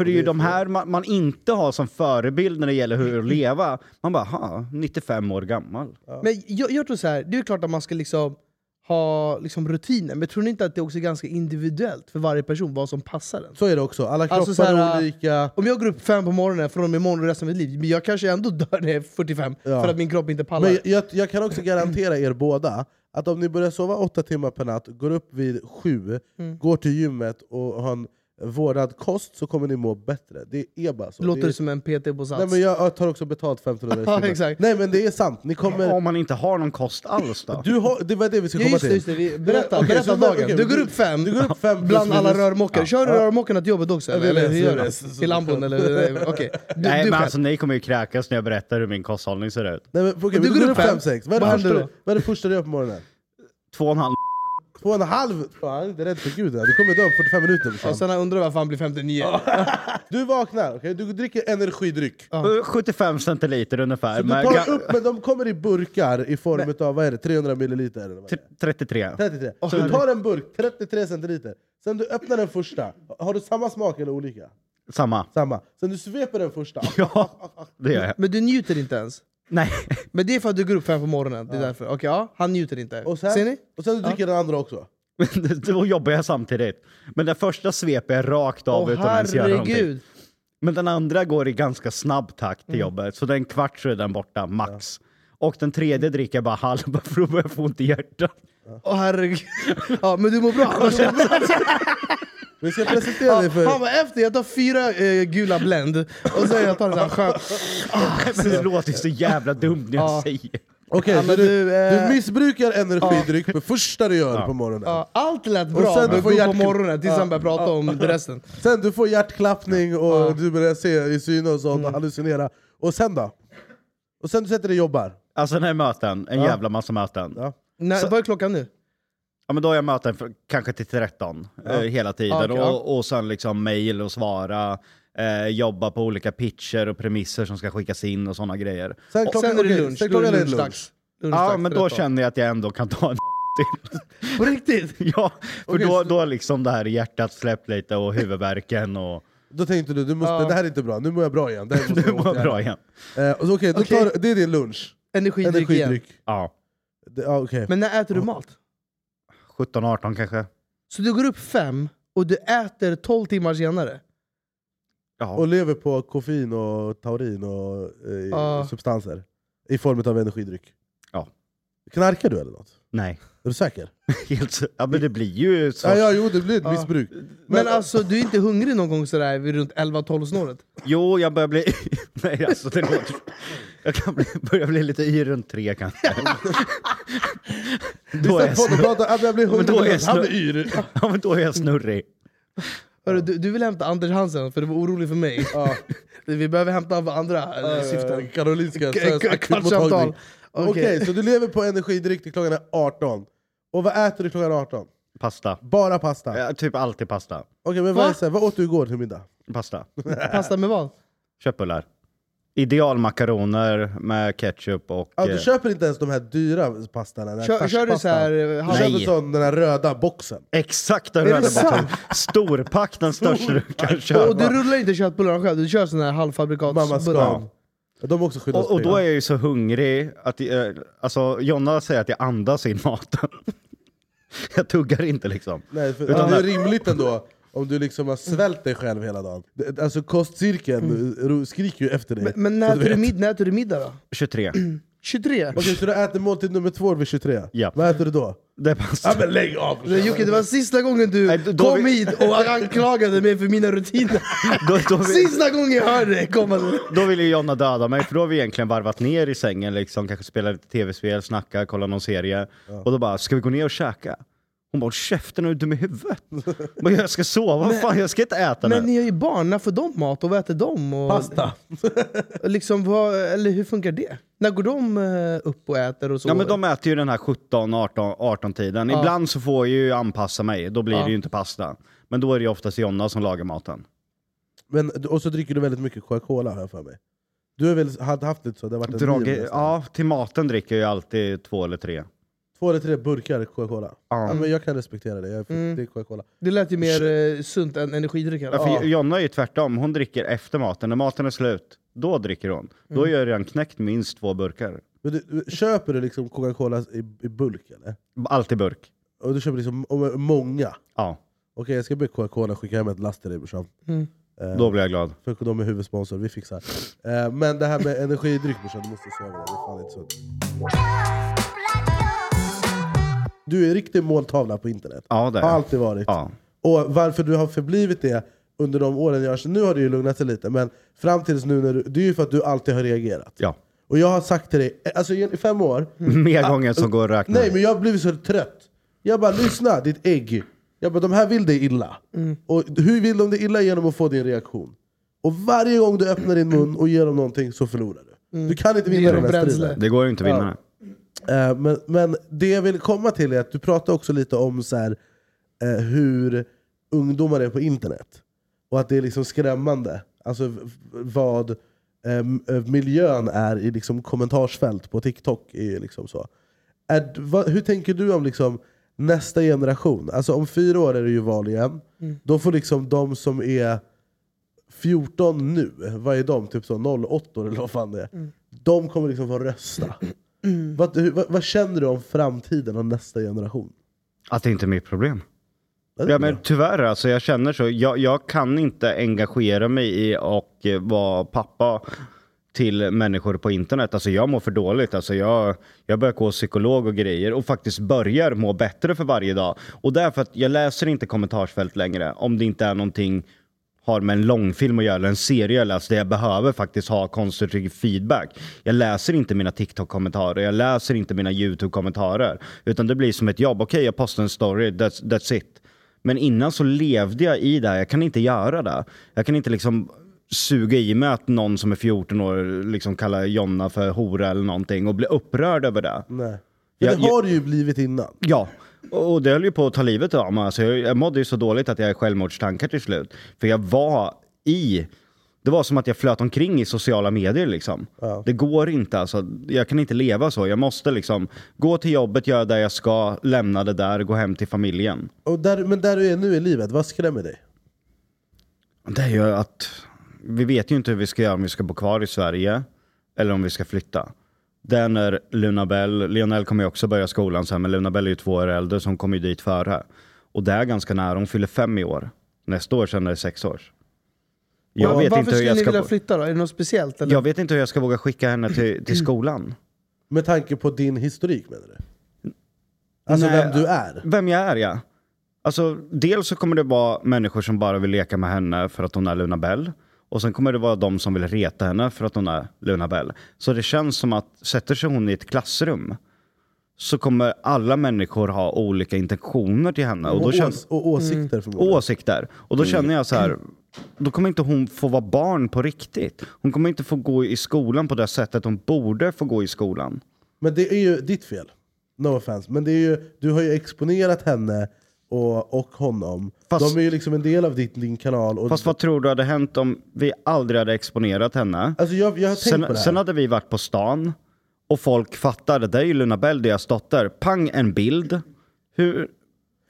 För det är ju de här man, man inte har som förebild när det gäller hur att leva. Man bara, ha, 95 år gammal. Men jag, jag tror så här, det är klart att man ska liksom ha liksom rutiner, men tror ni inte att det också är ganska individuellt för varje person vad som passar en? Så är det också, alla kroppar Alltså så här, är olika. Om jag går upp fem på morgonen från och med imorgon och resten av mitt liv, men jag kanske ändå dör när jag är 45 Ja. för att min kropp inte pallar. Men jag, jag kan också garantera er båda att om ni börjar sova åtta timmar per natt, går upp vid sju, Mm. går till gymmet och har en vårdad kost så kommer ni må bättre. Det är bara så. Låter det är... som en PT på Sats. Nej, men jag, tar också betalt 1500 i Ja, exakt. Nej men det är sant, ni kommer... Om man inte har någon kost alls då? Du har, det var det vi skulle Ja, komma till. just det. Vi, berätta, Okej, berätta så- dagen. okej, du går du- upp fem, Du går upp fem bland alla rörmokare. Kör du Ja. rörmokarna till jobbet också? Ja, Eller, eller hur gör du? Till lambon? Eller, nej, okej. Du, Nej du men alltså ni kommer ju kräkas när jag berättar hur min kosthållning ser ut. Nej, men, okej, Du går upp fem. sex. Vad är det första du gör på morgonen? Två och en halv Två och en halv? Han är inte rädd för gud, du kommer dö om 45 minuter. Och sen undrar jag varför han blir 59. Du vaknar, okej? du dricker energidryck. Eh, 75 centiliter ungefär. Så du tar upp, men de kommer i burkar i form av vad är det, 300 milliliter? Eller vad är det? t- 33. 33. Så du tar en burk, 33 centiliter, sen du öppnar den första, har du samma smak eller olika? Samma. Samma. Sen du sveper den första, Ja, det gör jag. Men du njuter inte ens? Nej. Men det är för att du går upp fem på morgonen, det är därför. Okej, ja, han njuter inte. och sen, Ser ni? och sen du dricker den andra också. Då jobbar jag samtidigt. Men den första sveper jag rakt av Åh utan att ens göra någonting. herregud. Men den andra går i ganska snabb takt till jobbet. Så den kvart så är den borta, max. Och den tredje dricker jag bara halv bara för att börja få ont i hjärtat. Åh herregud. Ja, men du mår bra. Vi ska presentera dig för... Han var efter, jag tar fyra eh, gula Blend och sen jag tar en sån här skön... Men det låter ju så jävla dumt när jag Ja. säger. Okej, Ja, så du, du, eh, du missbrukar energidryck det första du gör på morgonen. Ja, allt lät Och bra sen du får på hjärt- morgonen tills han började prata om resten. Sen du får hjärtklappning och du börjar se i syne och sånt och hallucinera. Och sen då? Och sen du sätter dig och jobbar? Alltså när är möten, en Ja. jävla massa möten. Ja. Nej, Så- vad är klockan nu? Ja men då har jag möten för, kanske till 13 Ja. eh, hela tiden. Ja, okej, ja. och, och sen liksom mail och svara, eh, jobba på olika pitcher och premisser som ska skickas in och sådana grejer. Sen Och klockan, sen är det okej, lunch, sen då är klockan det lunch. lunchdags. Ja Lunchdags, men då rätt känner jag att jag ändå kan ta en till. På riktigt? Ja, för Okej, då, så- då har liksom det här hjärtat släppt lite och huvudvärken och Då tänkte du, du måste, Ja. det här är inte bra, nu mår jag bra igen. Det här måste jag var åtgärda. bra igen. Eh, och så, okej, då Okej. tar, det är din lunch. Energidryck igen. Energidryck. Ja, Det, ja, okej. Men när äter du mat? 17-18 kanske. Så du går upp fem och du äter 12 timmar senare? Ja. Och lever på koffein och taurin och eh, Ja. substanser. I form av energidryck. Ja. Knarkar du eller något? Nej, Är du säker? helt så, ja men det blir ju så. Ja, ja, jo det blir ett Ja. missbruk. Men alltså, du är inte hungrig någon gång sådär vid runt 11-12 snåret? Jo, jag börjar bli... Nej, alltså det låter... Jag kan bli, börja bli lite yr runt tre kanske. då, är jag snurrig. Men då är jag. Ja, men då är jag. Hörru, du, du vill hämta Anders Hansen för du var orolig för mig. Ja. Vi behöver hämta av andra eh, syften. Karolinska kvartssamtal. Okej, Okej. så du lever på energidryck till klockan är 18. Och vad äter du klockan 18? Pasta. Bara pasta? Okej, Ja, typ alltid pasta. men vad, Va? är, så här, vad åt du igår till middag? Pasta. Pasta med vad? Köttbullar. Idealmakaroner med ketchup och... Ja, eh, du köper inte ens de här dyra här Kör, kör du färskpastan. såhär... Du halv- köper sån, den här röda boxen. Exakt den röda botten. Storpack, den största du kan köpa. Och du rullar inte köttbullarna själv, du kör såna här Mamma halvfabrikatsbullar? De också Och, och då är jag ju så hungrig att... Eh, alltså, Jonna säger att jag andas in maten. jag tuggar inte liksom. Nej, för, Utan ja, det är rimligt ändå om du liksom har svält dig själv hela dagen. Alltså kostcirkeln ro- skriker ju efter dig. Men, men när, äter du mid, när äter du middag då? 23. 23? Okej, så du äter måltid nummer två vid 23? Ja. Vad äter du då? Det pasta. Ja, men lägg av! Men Jocke, det var sista gången du Nej, då- då kom vi- hit och anklagade mig för mina rutiner. Då, då, vill, Sista gången jag hörde dig komma. då vill ju Jonna döda mig, för då har vi egentligen varvat ner i sängen, liksom, kanske spela lite tv-spel, snacka, kolla någon serie. Och då bara, ska vi gå ner och käka? Hon bara, "Håll käften är du dum i huvudet? Men jag ska sova, vad fan jag ska inte äta Men nu. ni har ju barn, när får de mat och vad äter de? Och, Pasta. liksom, vad, eller hur funkar det? När går de eh, upp och äter och sover? Ja men de äter ju den här 17, 18, 18 tiden. Ja. Ibland så får jag ju anpassa mig, då blir Ja. det ju inte pasta. Men då är det ju oftast Jonna som lagar maten. Men, och så dricker du väldigt mycket Coca-Cola har jag för mig. Du har väl hade haft lite så? Det har varit en nästan. ja, till maten dricker jag ju alltid två eller tre. Två eller tre burkar Coca-Cola. Ja. Ja, men jag kan respektera det, jag fick, Mm. det är Coca-Cola. Det lät ju mer eh, sunt än energidryck. Ja, för Jonna är ju tvärtom, hon dricker efter maten. När maten är slut, då dricker hon. Då Mm. är jag redan knäckt minst två burkar. Men du, köper du liksom Coca-Cola i, i bulk eller? Alltid burk. Och du köper liksom om- många? Ja, Okej jag ska be Coca-Cola skicka hem ett last till dig brorsan. Mm. Eh, då blir jag glad. För de är huvudsponsor, vi fixar. Eh, men det här med energidryck brorsan, du måste se över det. Det är fan inte sunt. Du är en riktig måltavla på internet. Ja, det är Har jag. alltid varit. Ja. Och varför du har förblivit det under de åren jag Nu har det ju lugnat sig lite, men fram tills nu, när du, det är ju för att du alltid har reagerat. ja. Och jag har sagt till dig, eh, alltså i fem år, Mer gånger som går att räkna. nej men jag har blivit så trött. Jag bara, lyssna ditt ägg. Jag bara, de här vill dig illa. Och hur vill de dig illa? Genom att få din reaktion. Och varje gång du öppnar din mun och ger dem någonting så förlorar du. Du kan inte vinna Ger den här bränsle. striden. Det går ju inte att vinna det. Eh, men, men det jag vill komma till är att du pratar också lite om så här, eh, hur ungdomar är på internet. Och att det är liksom skrämmande. Alltså vad eh, eh, miljön är i liksom kommentarsfält på TikTok. Är liksom så. Är, vad, hur tänker du om liksom nästa generation? Alltså om fyra år är det ju val igen. Då får liksom de som är 14 nu, vad är de? Typ så 08 eller vad fan det är. De kommer liksom få rösta. Vad, hur, vad, vad känner du om framtiden och nästa generation? Att det inte är mitt problem. Ja, men tyvärr alltså, jag känner så. Jag, jag kan inte engagera mig i och vara pappa till människor på internet. Alltså jag mår för dåligt. Alltså jag, jag börjar gå psykolog och grejer och faktiskt börjar må bättre för varje dag. Och därför att jag läser inte kommentarsfält längre om det inte är någonting har med en långfilm att göra, eller en serie jag läser, där jag behöver faktiskt ha konstruktiv feedback. Jag läser inte mina TikTok-kommentarer, jag läser inte mina YouTube-kommentarer. Utan det blir som ett jobb. Okej, jag postar en story, that's, that's it. Men innan så levde jag i det, här. jag kan inte göra det. Jag kan inte liksom suga i mig att någon som är 14 år liksom kallar Jonna för hora eller någonting och bli upprörd över det. Nej. Jag- det har du ju blivit innan. Ja, och det höll ju på att ta livet av mig. Alltså jag, jag mådde ju så dåligt att jag hade självmordstankar till slut. För jag var i... Det var som att jag flöt omkring i sociala medier liksom. Ja. Det går inte alltså. Jag kan inte leva så. Jag måste liksom gå till jobbet, göra det jag ska, lämna det där, gå hem till familjen. Och där, men där du är nu i livet, vad skrämmer dig? Det är ju att vi vet ju inte hur vi ska göra om vi ska bo kvar i Sverige eller om vi ska flytta. Det är när Luna Bell, Lionel kommer ju också börja skolan sen, men Luna Bell är ju två år äldre så hon kommer ju dit före. Och det är ganska nära, hon fyller fem i år. Nästa år sen är det sex år. Jag vet, Varför inte hur skulle jag, ni ska, vilja flytta då? Är det något speciellt? Eller? jag vet inte hur jag ska våga skicka henne till, till skolan. Med tanke på din historik menar du? Alltså Nej, vem du är? Vem jag är ja. Alltså, dels så kommer det vara människor som bara vill leka med henne för att hon är Luna Bell. Och sen kommer det vara de som vill reta henne för att hon är Luna Bell. Så det känns som att sätter sig hon i ett klassrum så kommer alla människor ha olika intentioner till henne. Och, då känns, och åsikter förmodligen. åsikter. Och då känner jag så här, då kommer inte hon få vara barn på riktigt. Hon kommer inte få gå i skolan på det sättet hon borde få gå i skolan. Men det är ju ditt fel. No offense. Men det är ju, du har ju exponerat henne och, och honom. Fast- De är ju liksom en del av ditt, din kanal. Och, Fast vad tror du hade hänt om vi aldrig hade exponerat henne? alltså jag, jag har tänkt Sen, på det här. sen hade vi varit på stan och folk fattade, det är ju Luna Bell, deras dotter. Pang, en bild. Hur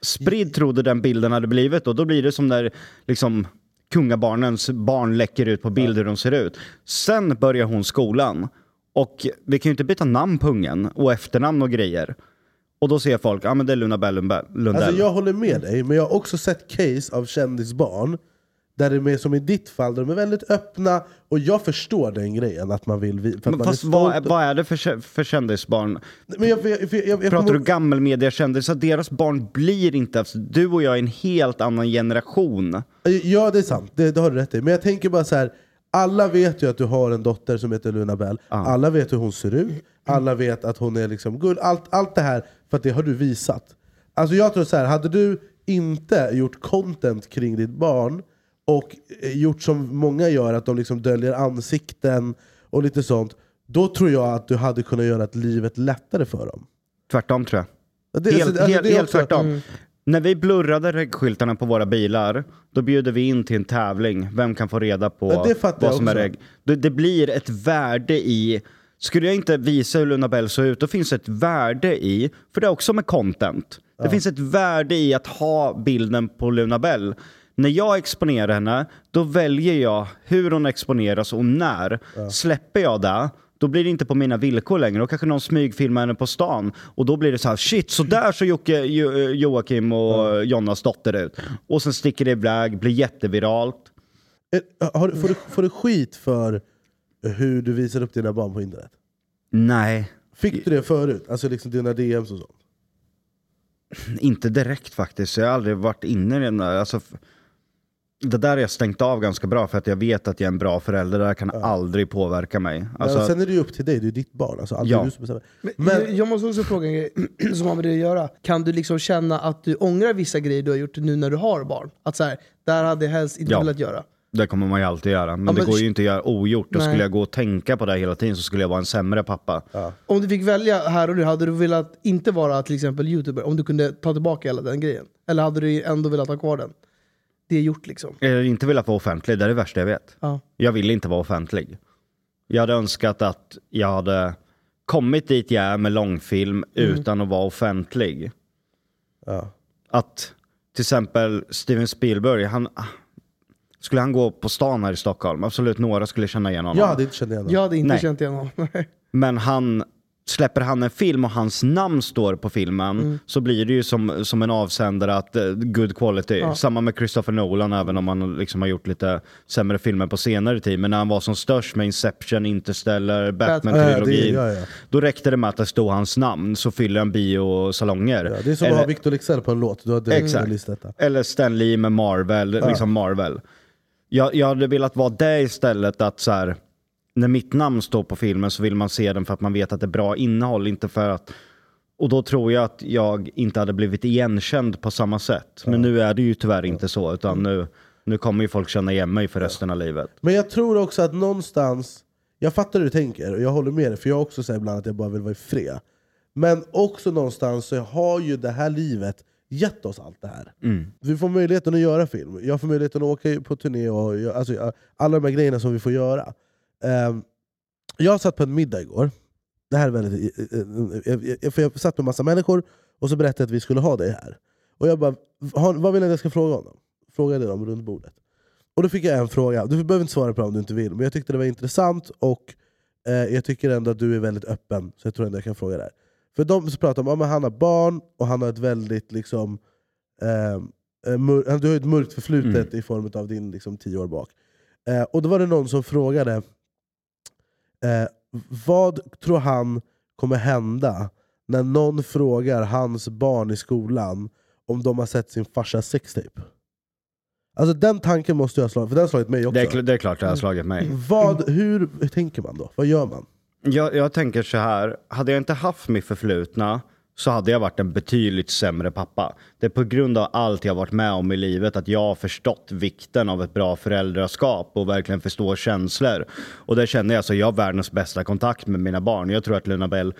spridd trodde den bilden hade blivit och då blir det som när liksom kungabarnens barn läcker ut på bild hur de ser ut. Sen börjar hon skolan och vi kan ju inte byta namn på ungen och efternamn och grejer. Och då ser folk, ja men det är Luna Bell Lundell. Alltså jag håller med dig, men jag har också sett case av kändisbarn där det är mer som i ditt fall, där de är väldigt öppna och jag förstår den grejen att man vill... vi- För men fast vad, är- vad är det för, för kändisbarn? Men jag, jag, jag, Pratar kommer- du gammelmediakändisar, deras barn blir inte... Alltså, du och jag är en helt annan generation. Ja det är sant, det, det har du rätt i. Men jag tänker bara så här. Alla vet ju att du har en dotter som heter Luna Bell, alla vet hur hon ser ut, alla vet att hon är liksom gull, allt, allt det här, för att det har du visat. Alltså jag tror så här, hade du inte gjort content kring ditt barn och eh, gjort som många gör, att de liksom döljer ansikten och lite sånt, då tror jag att du hade kunnat göra livet lättare för dem. Tvärtom tror jag. Det- helt alltså, alltså, helt, det är helt också- tvärtom. Mm. När vi blurrade regskyltarna på våra bilar, då bjuder vi in till en tävling. Vem kan få reda på fattar vad som är också. reg? Det, det blir ett värde i... Skulle jag inte visa hur Luna Bell såg ut, då finns det ett värde i, för det är också med content. Det finns ett värde i att ha bilden på Luna Bell. När jag exponerar henne, då väljer jag hur hon exponeras och när. Släpper jag det, då blir det inte på mina villkor längre. Då kanske någon smygfilmar henne på san. Och då blir det så här, shit, så där så Jocke, jo, Joakim och Jonas dotter ut. Och sen sticker det iväg, blir jätteviralt. Eh, Har, du- får, du, får du skit för hur du visar upp dina barn på internet? Nej, Fick du det förut? Alltså liksom dina DMs och sånt? inte direkt faktiskt. Jag har aldrig varit inne i den där. Alltså, det där har jag stängt av ganska bra för att jag vet att jag är en bra förälder. Det där kan aldrig påverka mig. Alltså, Men sen är det ju upp till dig, det är ditt barn. Alltså, aldrig Ja. du som bestämmer. Men, Men- jag- måste också fråga en grej som har med det att göra. Kan du liksom känna att du ångrar vissa grejer du har gjort nu när du har barn? Att så här, där hade jag helst inte Ja. velat göra. Det kommer man ju alltid göra. Men, Ja, det men- går ju inte att göra ogjort. Och Nej. skulle jag gå och tänka på det hela tiden så skulle jag vara en sämre pappa. Om du fick välja här och nu, hade du velat inte vara till exempel youtuber? Om du kunde ta tillbaka hela den grejen? Eller hade du ändå velat ha kvar den? Det är gjort liksom. Jag hade inte velat vara offentlig, det är det värsta jag vet. Ja. Jag vill inte vara offentlig. Jag hade önskat att jag hade kommit dit jag är med långfilm Mm. utan att vara offentlig. Ja. Att till exempel Steven Spielberg, han, skulle han gå på stan här i Stockholm, absolut några skulle känna igen honom. Jag hade inte känt igen honom. Jag hade inte Nej. känt igen honom. Men han, släpper han en film och hans namn står på filmen Mm. så blir det ju som, som en avsändare att eh, good quality. Ja. Samma med Christopher Nolan även om han liksom har gjort lite sämre filmer på senare tid. Men när han var som störst med Inception, Interstellar, Batman-trilogin. det- ja, ja. Då räckte det med att det stod hans namn så fyller han biosalonger. Ja, det är som att ha Victor Leksell på en låt, du direkt Exakt. listat detta. Eller Stan Lee med Marvel, liksom Marvel. Jag, jag hade velat vara det istället att så här, när mitt namn står på filmen så vill man se den för att man vet att det är bra innehåll, inte för att och då tror jag att jag inte hade blivit igenkänd på samma sätt. Men nu är det ju tyvärr inte så, utan nu, nu kommer ju folk känna igen mig för resten av livet. Men jag tror också att någonstans, jag fattar hur du tänker och jag håller med dig, för jag också säger ibland att jag bara vill vara i fred. Men också någonstans så har ju det här livet gett oss allt det här. Mm. Vi får möjligheten att göra film, jag får möjligheten att åka på turné, och jag, alltså, alla de här grejerna som vi får göra. Ehm, jag satt på en middag igår, det här är väldigt, eh, eh, jag, jag, för jag satt med massa människor och så berättade jag att vi skulle ha dig här. Och jag bara, "Har- vad vill ni att jag ska fråga honom? Frågade dem runt bordet. Och då fick jag en fråga, du behöver inte svara på det om du inte vill, men jag tyckte det var intressant och eh, jag tycker ändå att du är väldigt öppen, så jag tror ändå jag kan fråga det här. För de som pratar om att han har barn, och han har ett väldigt liksom, eh, eh, mör- du har ett mörkt förflutet i form av din liksom, tio år bak. Eh, och då var det någon som frågade, eh, vad tror han kommer hända när någon frågar hans barn i skolan om de har sett sin farsas sextape? Alltså den tanken måste jag ha slagit, för den har slagit mig också. Det är, kl- det är klart det har slagit mig. Vad, hur, hur tänker man då? Vad gör man? Jag, jag tänker så här, hade jag inte haft mitt förflutna så hade jag varit en betydligt sämre pappa. Det är på grund av allt jag varit med om i livet att jag har förstått vikten av ett bra föräldraskap och verkligen förstår känslor. Och där känner jag så jag har världens bästa kontakt med mina barn. Jag tror att Luna Bell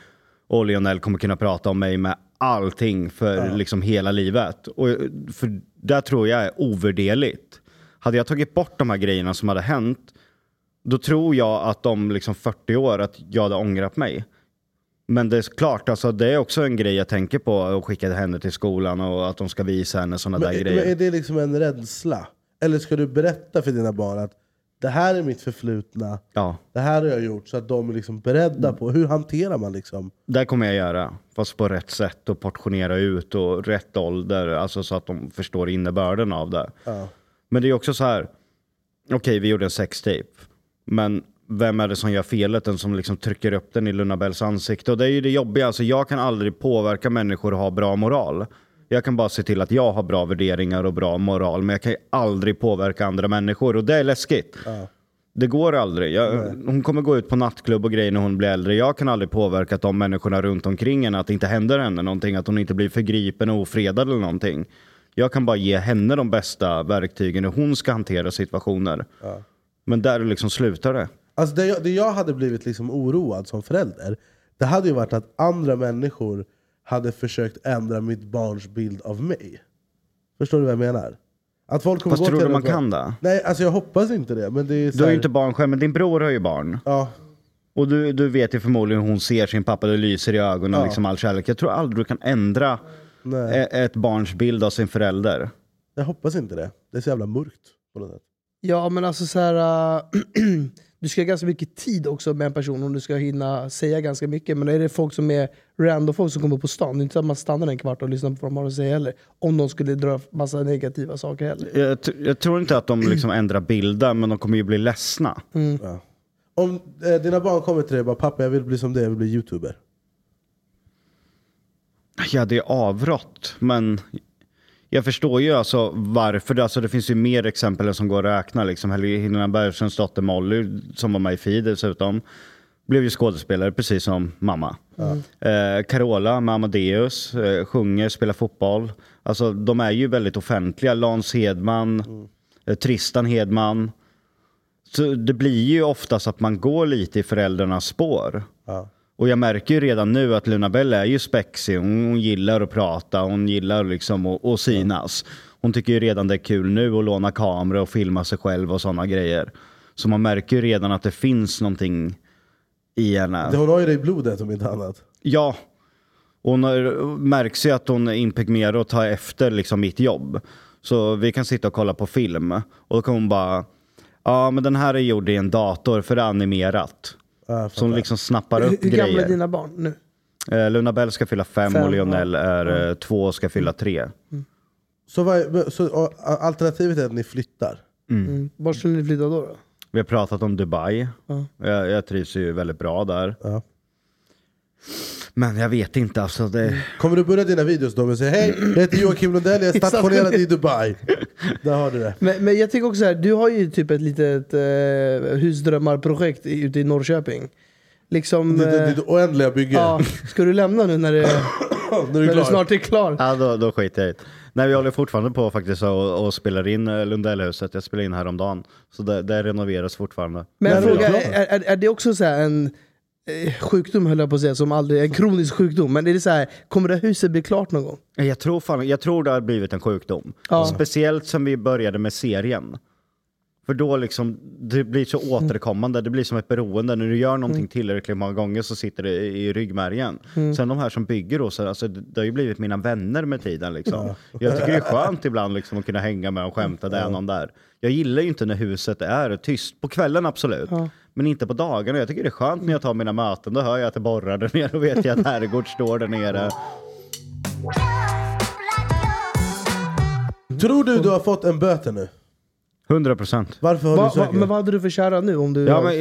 och Lionel kommer kunna prata om mig med allting för liksom hela livet. Och för där tror jag är ovärderligt. Hade jag tagit bort de här grejerna som hade hänt då tror jag att om liksom 40 år att jag hade ångrat mig. Men det är klart, alltså, det är också en grej jag tänker på att skicka henne till skolan och att de ska visa henne sådana där är- grejer. men är det liksom en rädsla? Eller ska du berätta för dina barn att det här är mitt förflutna, Ja, det här har jag gjort, så att de är liksom beredda på hur hanterar man liksom? det kommer jag göra. Fast på rätt sätt och portionera ut och rätt ålder. Alltså så att de förstår innebörden av det. Ja. Men det är också så här. Okej, vi gjorde en sextape. Men vem är det som gör felet? Den som liksom trycker upp den i Luna Bells ansikte. Och det är ju det jobbiga. Alltså, jag kan aldrig påverka människor att ha bra moral. Jag kan bara se till att jag har bra värderingar och bra moral. Men jag kan ju aldrig påverka andra människor. Och det är läskigt. Det går aldrig. Jag, hon kommer gå ut på nattklubb och grejer när hon blir äldre. Jag kan aldrig påverka de människorna runt omkring henne, att det inte händer henne någonting, att hon inte blir förgripen och ofredad eller någonting. Jag kan bara ge henne de bästa verktygen hur hon ska hantera situationer. Men där liksom slutar det. Alltså det, jag, det jag hade blivit liksom oroad som förälder, det hade ju varit att andra människor hade försökt ändra mitt barns bild av mig. Förstår du vad jag menar? Att folk kommer Fast gå tror till du man kan det? Nej, alltså jag hoppas inte det. Men det är så Du har här- ju inte barn själv, men din bror har ju barn. Ja. Och du, du vet ju förmodligen hur hon ser sin pappa, det lyser i ögonen, Ja. liksom all kärlek. Jag tror aldrig du kan ändra Nej. e- ett barns bild av sin förälder. Jag hoppas inte det. Det är så jävla mörkt. På något sätt. Ja men alltså så här, äh, du ska ha ganska mycket tid också med en person om du ska hinna säga ganska mycket. Men är det folk som är random folk som kommer på stan, det är inte så att man stannar en kvart och lyssnar på vad de har att säga heller. Om de skulle dra massa negativa saker heller. Jag, t- jag tror inte att de liksom ändrar bilden, men de kommer ju bli ledsna. Ja. Om eh, dina barn kommer till dig och bara pappa jag vill bli som dig, jag vill bli youtuber. Ja, det är avrått, men jag förstår ju alltså varför. Alltså, det finns ju mer exempel som går att räkna. Liksom. Helena Bergströms dotter Molly, som var med i Fi dessutom, blev ju skådespelare precis som mamma. Eh, Carola med Amadeus, eh, sjunger, spelar fotboll. Alltså, de är ju väldigt offentliga. Lans Hedman, eh, Tristan Hedman. Så det blir ju oftast att man går lite i föräldrarnas spår. Ja. Och jag märker ju redan nu att Luna Bell är ju spexig. Hon, hon gillar att prata, hon gillar liksom att, att synas. Hon tycker ju redan det är kul nu att låna kamera och filma sig själv och sådana grejer. Så man märker ju redan att det finns någonting i henne. Hon har ju det i blodet om inte annat. Ja. Hon har, märks ju att hon är impregnerad och tar efter liksom mitt jobb. Så vi kan sitta och kolla på film och då kan hon bara Ja men den här är gjord i en dator för det är animerat. Ja, fattar. liksom snappar Hur, upp hur gamla grejer. är dina barn nu? Eh, Luna Bell ska fylla fem, Fem, och Lionel ja. är eh, två och ska fylla tre. Så, vad, så alternativet är att ni flyttar? Mm. Var skulle ni flytta då? då? Vi har pratat om Dubai. Ja. Jag, jag trivs ju väldigt bra där. Ja. Men jag vet inte alltså. Det... Kommer du börja dina videos då med att säga hej, jag heter Joakim Lundell, jag är stationerad i Dubai. Där har du det. Men, men jag tänker också så här, du har ju typ ett litet eh, husdrömmarprojekt ute i Norrköping. Liksom, Ditt, eh, ditt oändliga bygge. ja, ska du lämna nu när det, när du när är det klar. snart är klar? Ja, då, då skiter jag i det. Nej, vi håller fortfarande på faktiskt och, och spelar in eh, Lundellhuset. Jag spelade in häromdagen. Så det, det renoveras fortfarande. Men det fråga, är, är, är det också så här en eh, sjukdom höll jag på att säga, som aldrig, en kronisk sjukdom? Men är det så här, kommer det här huset bli klart någon gång? Jag tror, fan, jag tror det har blivit en sjukdom. Ja. Speciellt som vi började med serien. För då liksom, det blir så Mm. återkommande, det blir som ett beroende. När du gör någonting tillräckligt många gånger så sitter det i ryggmärgen. Mm. Sen de här som bygger oss, alltså, det har ju blivit mina vänner med tiden. Liksom. Jag tycker det är skönt ibland liksom, att kunna hänga med och skämta, det är någon där. Jag gillar ju inte när huset är tyst. På kvällen absolut. Men inte på dagarna. Jag tycker det är skönt när jag tar mina möten. Då hör jag att det borrar där nere och vet jag att Herrgård står där nere. Tror du du har fått en böter nu? 100 procent. Varför har Va, du va, men vad hade du för kära nu? Om du, Ja men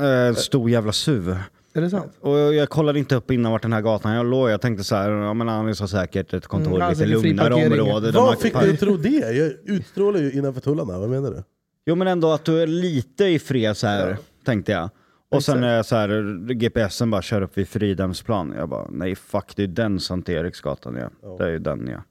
eh, eh, stor jävla SUV. Är det sant? Och jag, jag kollade inte upp innan vart den här gatan jag låg. Jag tänkte så här, ja men Anis har säkert ett kontor Mm, i alltså, lite fri lugnare parkering. område. där man Vad kan fick dig att tro det? Jag utstrålar ju innanför tullarna, vad menar du? Jo men ändå att du är lite i fred så här, tänkte jag. Och sen är jag så här, GPSen bara kör upp vid Fridhemsplan. Jag bara, nej fuck det är den Sankt Eriksgatan ja. Det är ju den ja.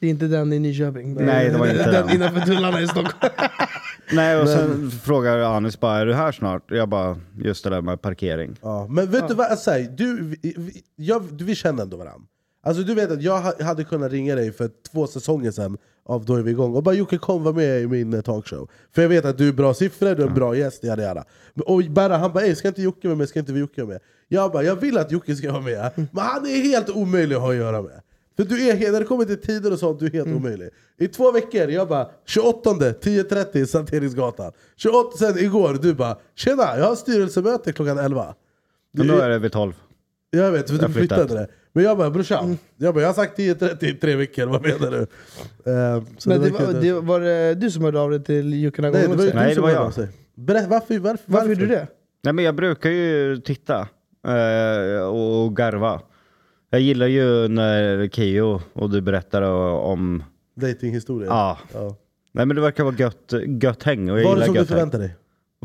Det är inte den i Nyköping. Nej, det var inte den. den. innanför tullarna i Stockholm. Nej och sen frågar Anis bara, är du här snart? Jag bara, just det där med parkering. Ja, men vet du vad jag säger? Du, vi, vi, jag, du, vi känner ändå varandra. Alltså du vet att jag ha- hade kunnat ringa dig för två säsonger sedan, av då är vi igång, och bara Jocke kom var med i min eh, talkshow. För jag vet att du är bra siffror, du är en bra gäst, jada. Men- Och bara, han bara "Ey, ska inte Jocke vara med, ska inte vi Jocke vara med? Jag bara, jag vill att Jocke ska vara med, men han är helt omöjlig att ha att göra med. För du är, när det kommer till tider och sånt, du är helt omöjlig. I två veckor, jag bara 28, 10.30 Sankt Eriksgatan. 28, sen igår, du bara Tjena, jag har styrelsemöte klockan 11. Men då är det vid 12. Jag vet, för du flyttat. flyttade det. Men jag bara brorsan, jag, bara, jag har sagt 10.30 i tre veckor, vad menar du? Så Men det var, inte- det, var det du som hörde av dig till någon Nej, det var? Nej, det som var jag. av sig. Berätta, varför, varför, Varför gjorde du det? Nej men jag brukar ju titta eh, och garva. Jag gillar ju när Keyyo och du berättar om... Datinghistoria? Ja. Ja. Nej men det verkar vara gött, gött häng och jag Vad är det som du förväntar dig?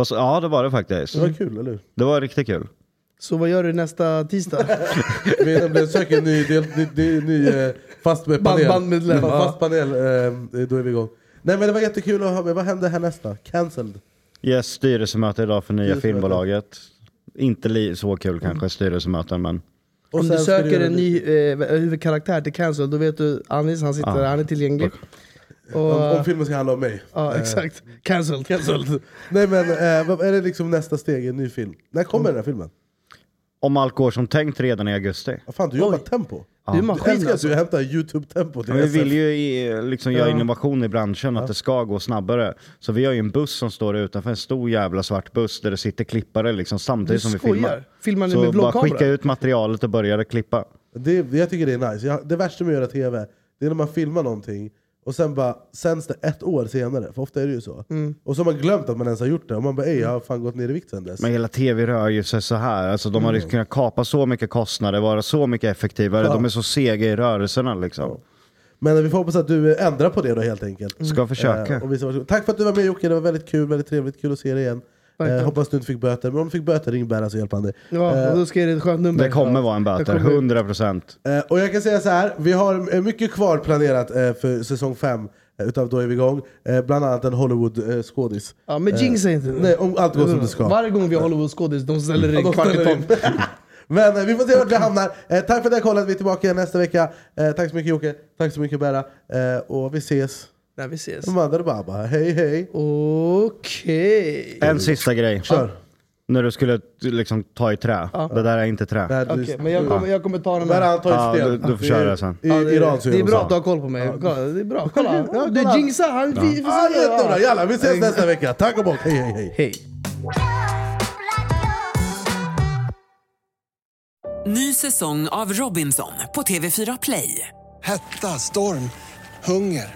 Ja, det var det faktiskt. Det var kul, eller hur? Det var riktigt kul. Så vad gör du nästa tisdag? Vi söker en ny, del, ny, ny, ny eh, fast med Band- panel. bandmedlem, Ja, ja. Fast panel, eh, då är vi igång. Nej men det var jättekul att ha med. Vad händer här nästa? Cancelled? Yes, styrelsemöte idag för nya filmbolaget. Inte så kul kanske styrelsemöten men Och Om du söker en ny eh, huvudkaraktär till Cancel, då vet du Anis, han sitter Ja. där, han är tillgänglig. Och, Om, om filmen ska handla om mig. ja, Eh, exakt. Cancelled. Cancelled. Nej men eh, vad är det liksom nästa steg i en ny film? När kommer den här filmen? Om allt går som tänkt redan i augusti. Vad fan du jobbar Oj. tempo? Du är maskin älskar att alltså. du hämtar youtube-tempo till Men vi SF. vill ju i, liksom göra Ja. innovation i branschen, att det ska gå snabbare. Så vi har ju en buss som står utanför, en stor jävla svart buss där det sitter klippare liksom, Du samtidigt som vi filmar. skojar? Filmar ni Så med bara skicka ut materialet och börja klippa. Det, jag tycker det är nice. Jag, det värsta med att göra TV, det är när man filmar någonting och sen bara sänds det ett år senare, för ofta är det ju så. Mm. Och så har man glömt att man ens har gjort det, och man bara ej, jag har fan gått ner i vikt sen dess. Men hela tv rör ju sig så här. Alltså, de Mm. hade kunnat kapa så mycket kostnader, vara så mycket effektivare. Ja. De är så sega i rörelserna liksom. Men vi får hoppas att du ändrar på det då helt enkelt. Ska försöka. Eh, och varsågod. Tack för att du var med Jocke, det var väldigt kul, väldigt trevligt, kul att se dig igen. Eh, hoppas du inte fick böter, men om du fick böter ring Berra så hjälper han dig. Ja, Eh, och då ska jag ge dig ett skönt nummer. Det kommer vara en böter, kommer- 100%. Eh, och jag kan säga så här, vi har eh, mycket kvar planerat eh, för säsong 5 eh, utav Då är vi igång. Eh, bland annat en Hollywood-skådis. Ja, men jinxa inte. Nej, om allt går som det ska. Varje gång vi har Hollywood-skådis, de ställer in kvart i tolv. Men eh, vi får se vart vi hamnar. Eh, tack för att ni har kollat, vi är tillbaka igen nästa vecka. Eh, tack så mycket Jocke, tack så mycket Berra. Eh, och vi ses. När vi ses. Madde Baba, hej hej. Okej. En sista grej. Kör. När du skulle liksom ta i trä. Det där är inte trä. Okej, men jag kommer, jag kommer ta den Berra här. han tar Ja, sten. du- du får köra det sen. I, Ja, i det, Iran så det är bra att du har koll på mig. Kolla, det är bra. Kolla. Du jinxar. Han ja. Jättebra, jalla vi ses nästa vecka. Tack och bock, hej hej hej. Hej. Ny säsong av Robinson på TV4 Play. Hetta, storm, hunger.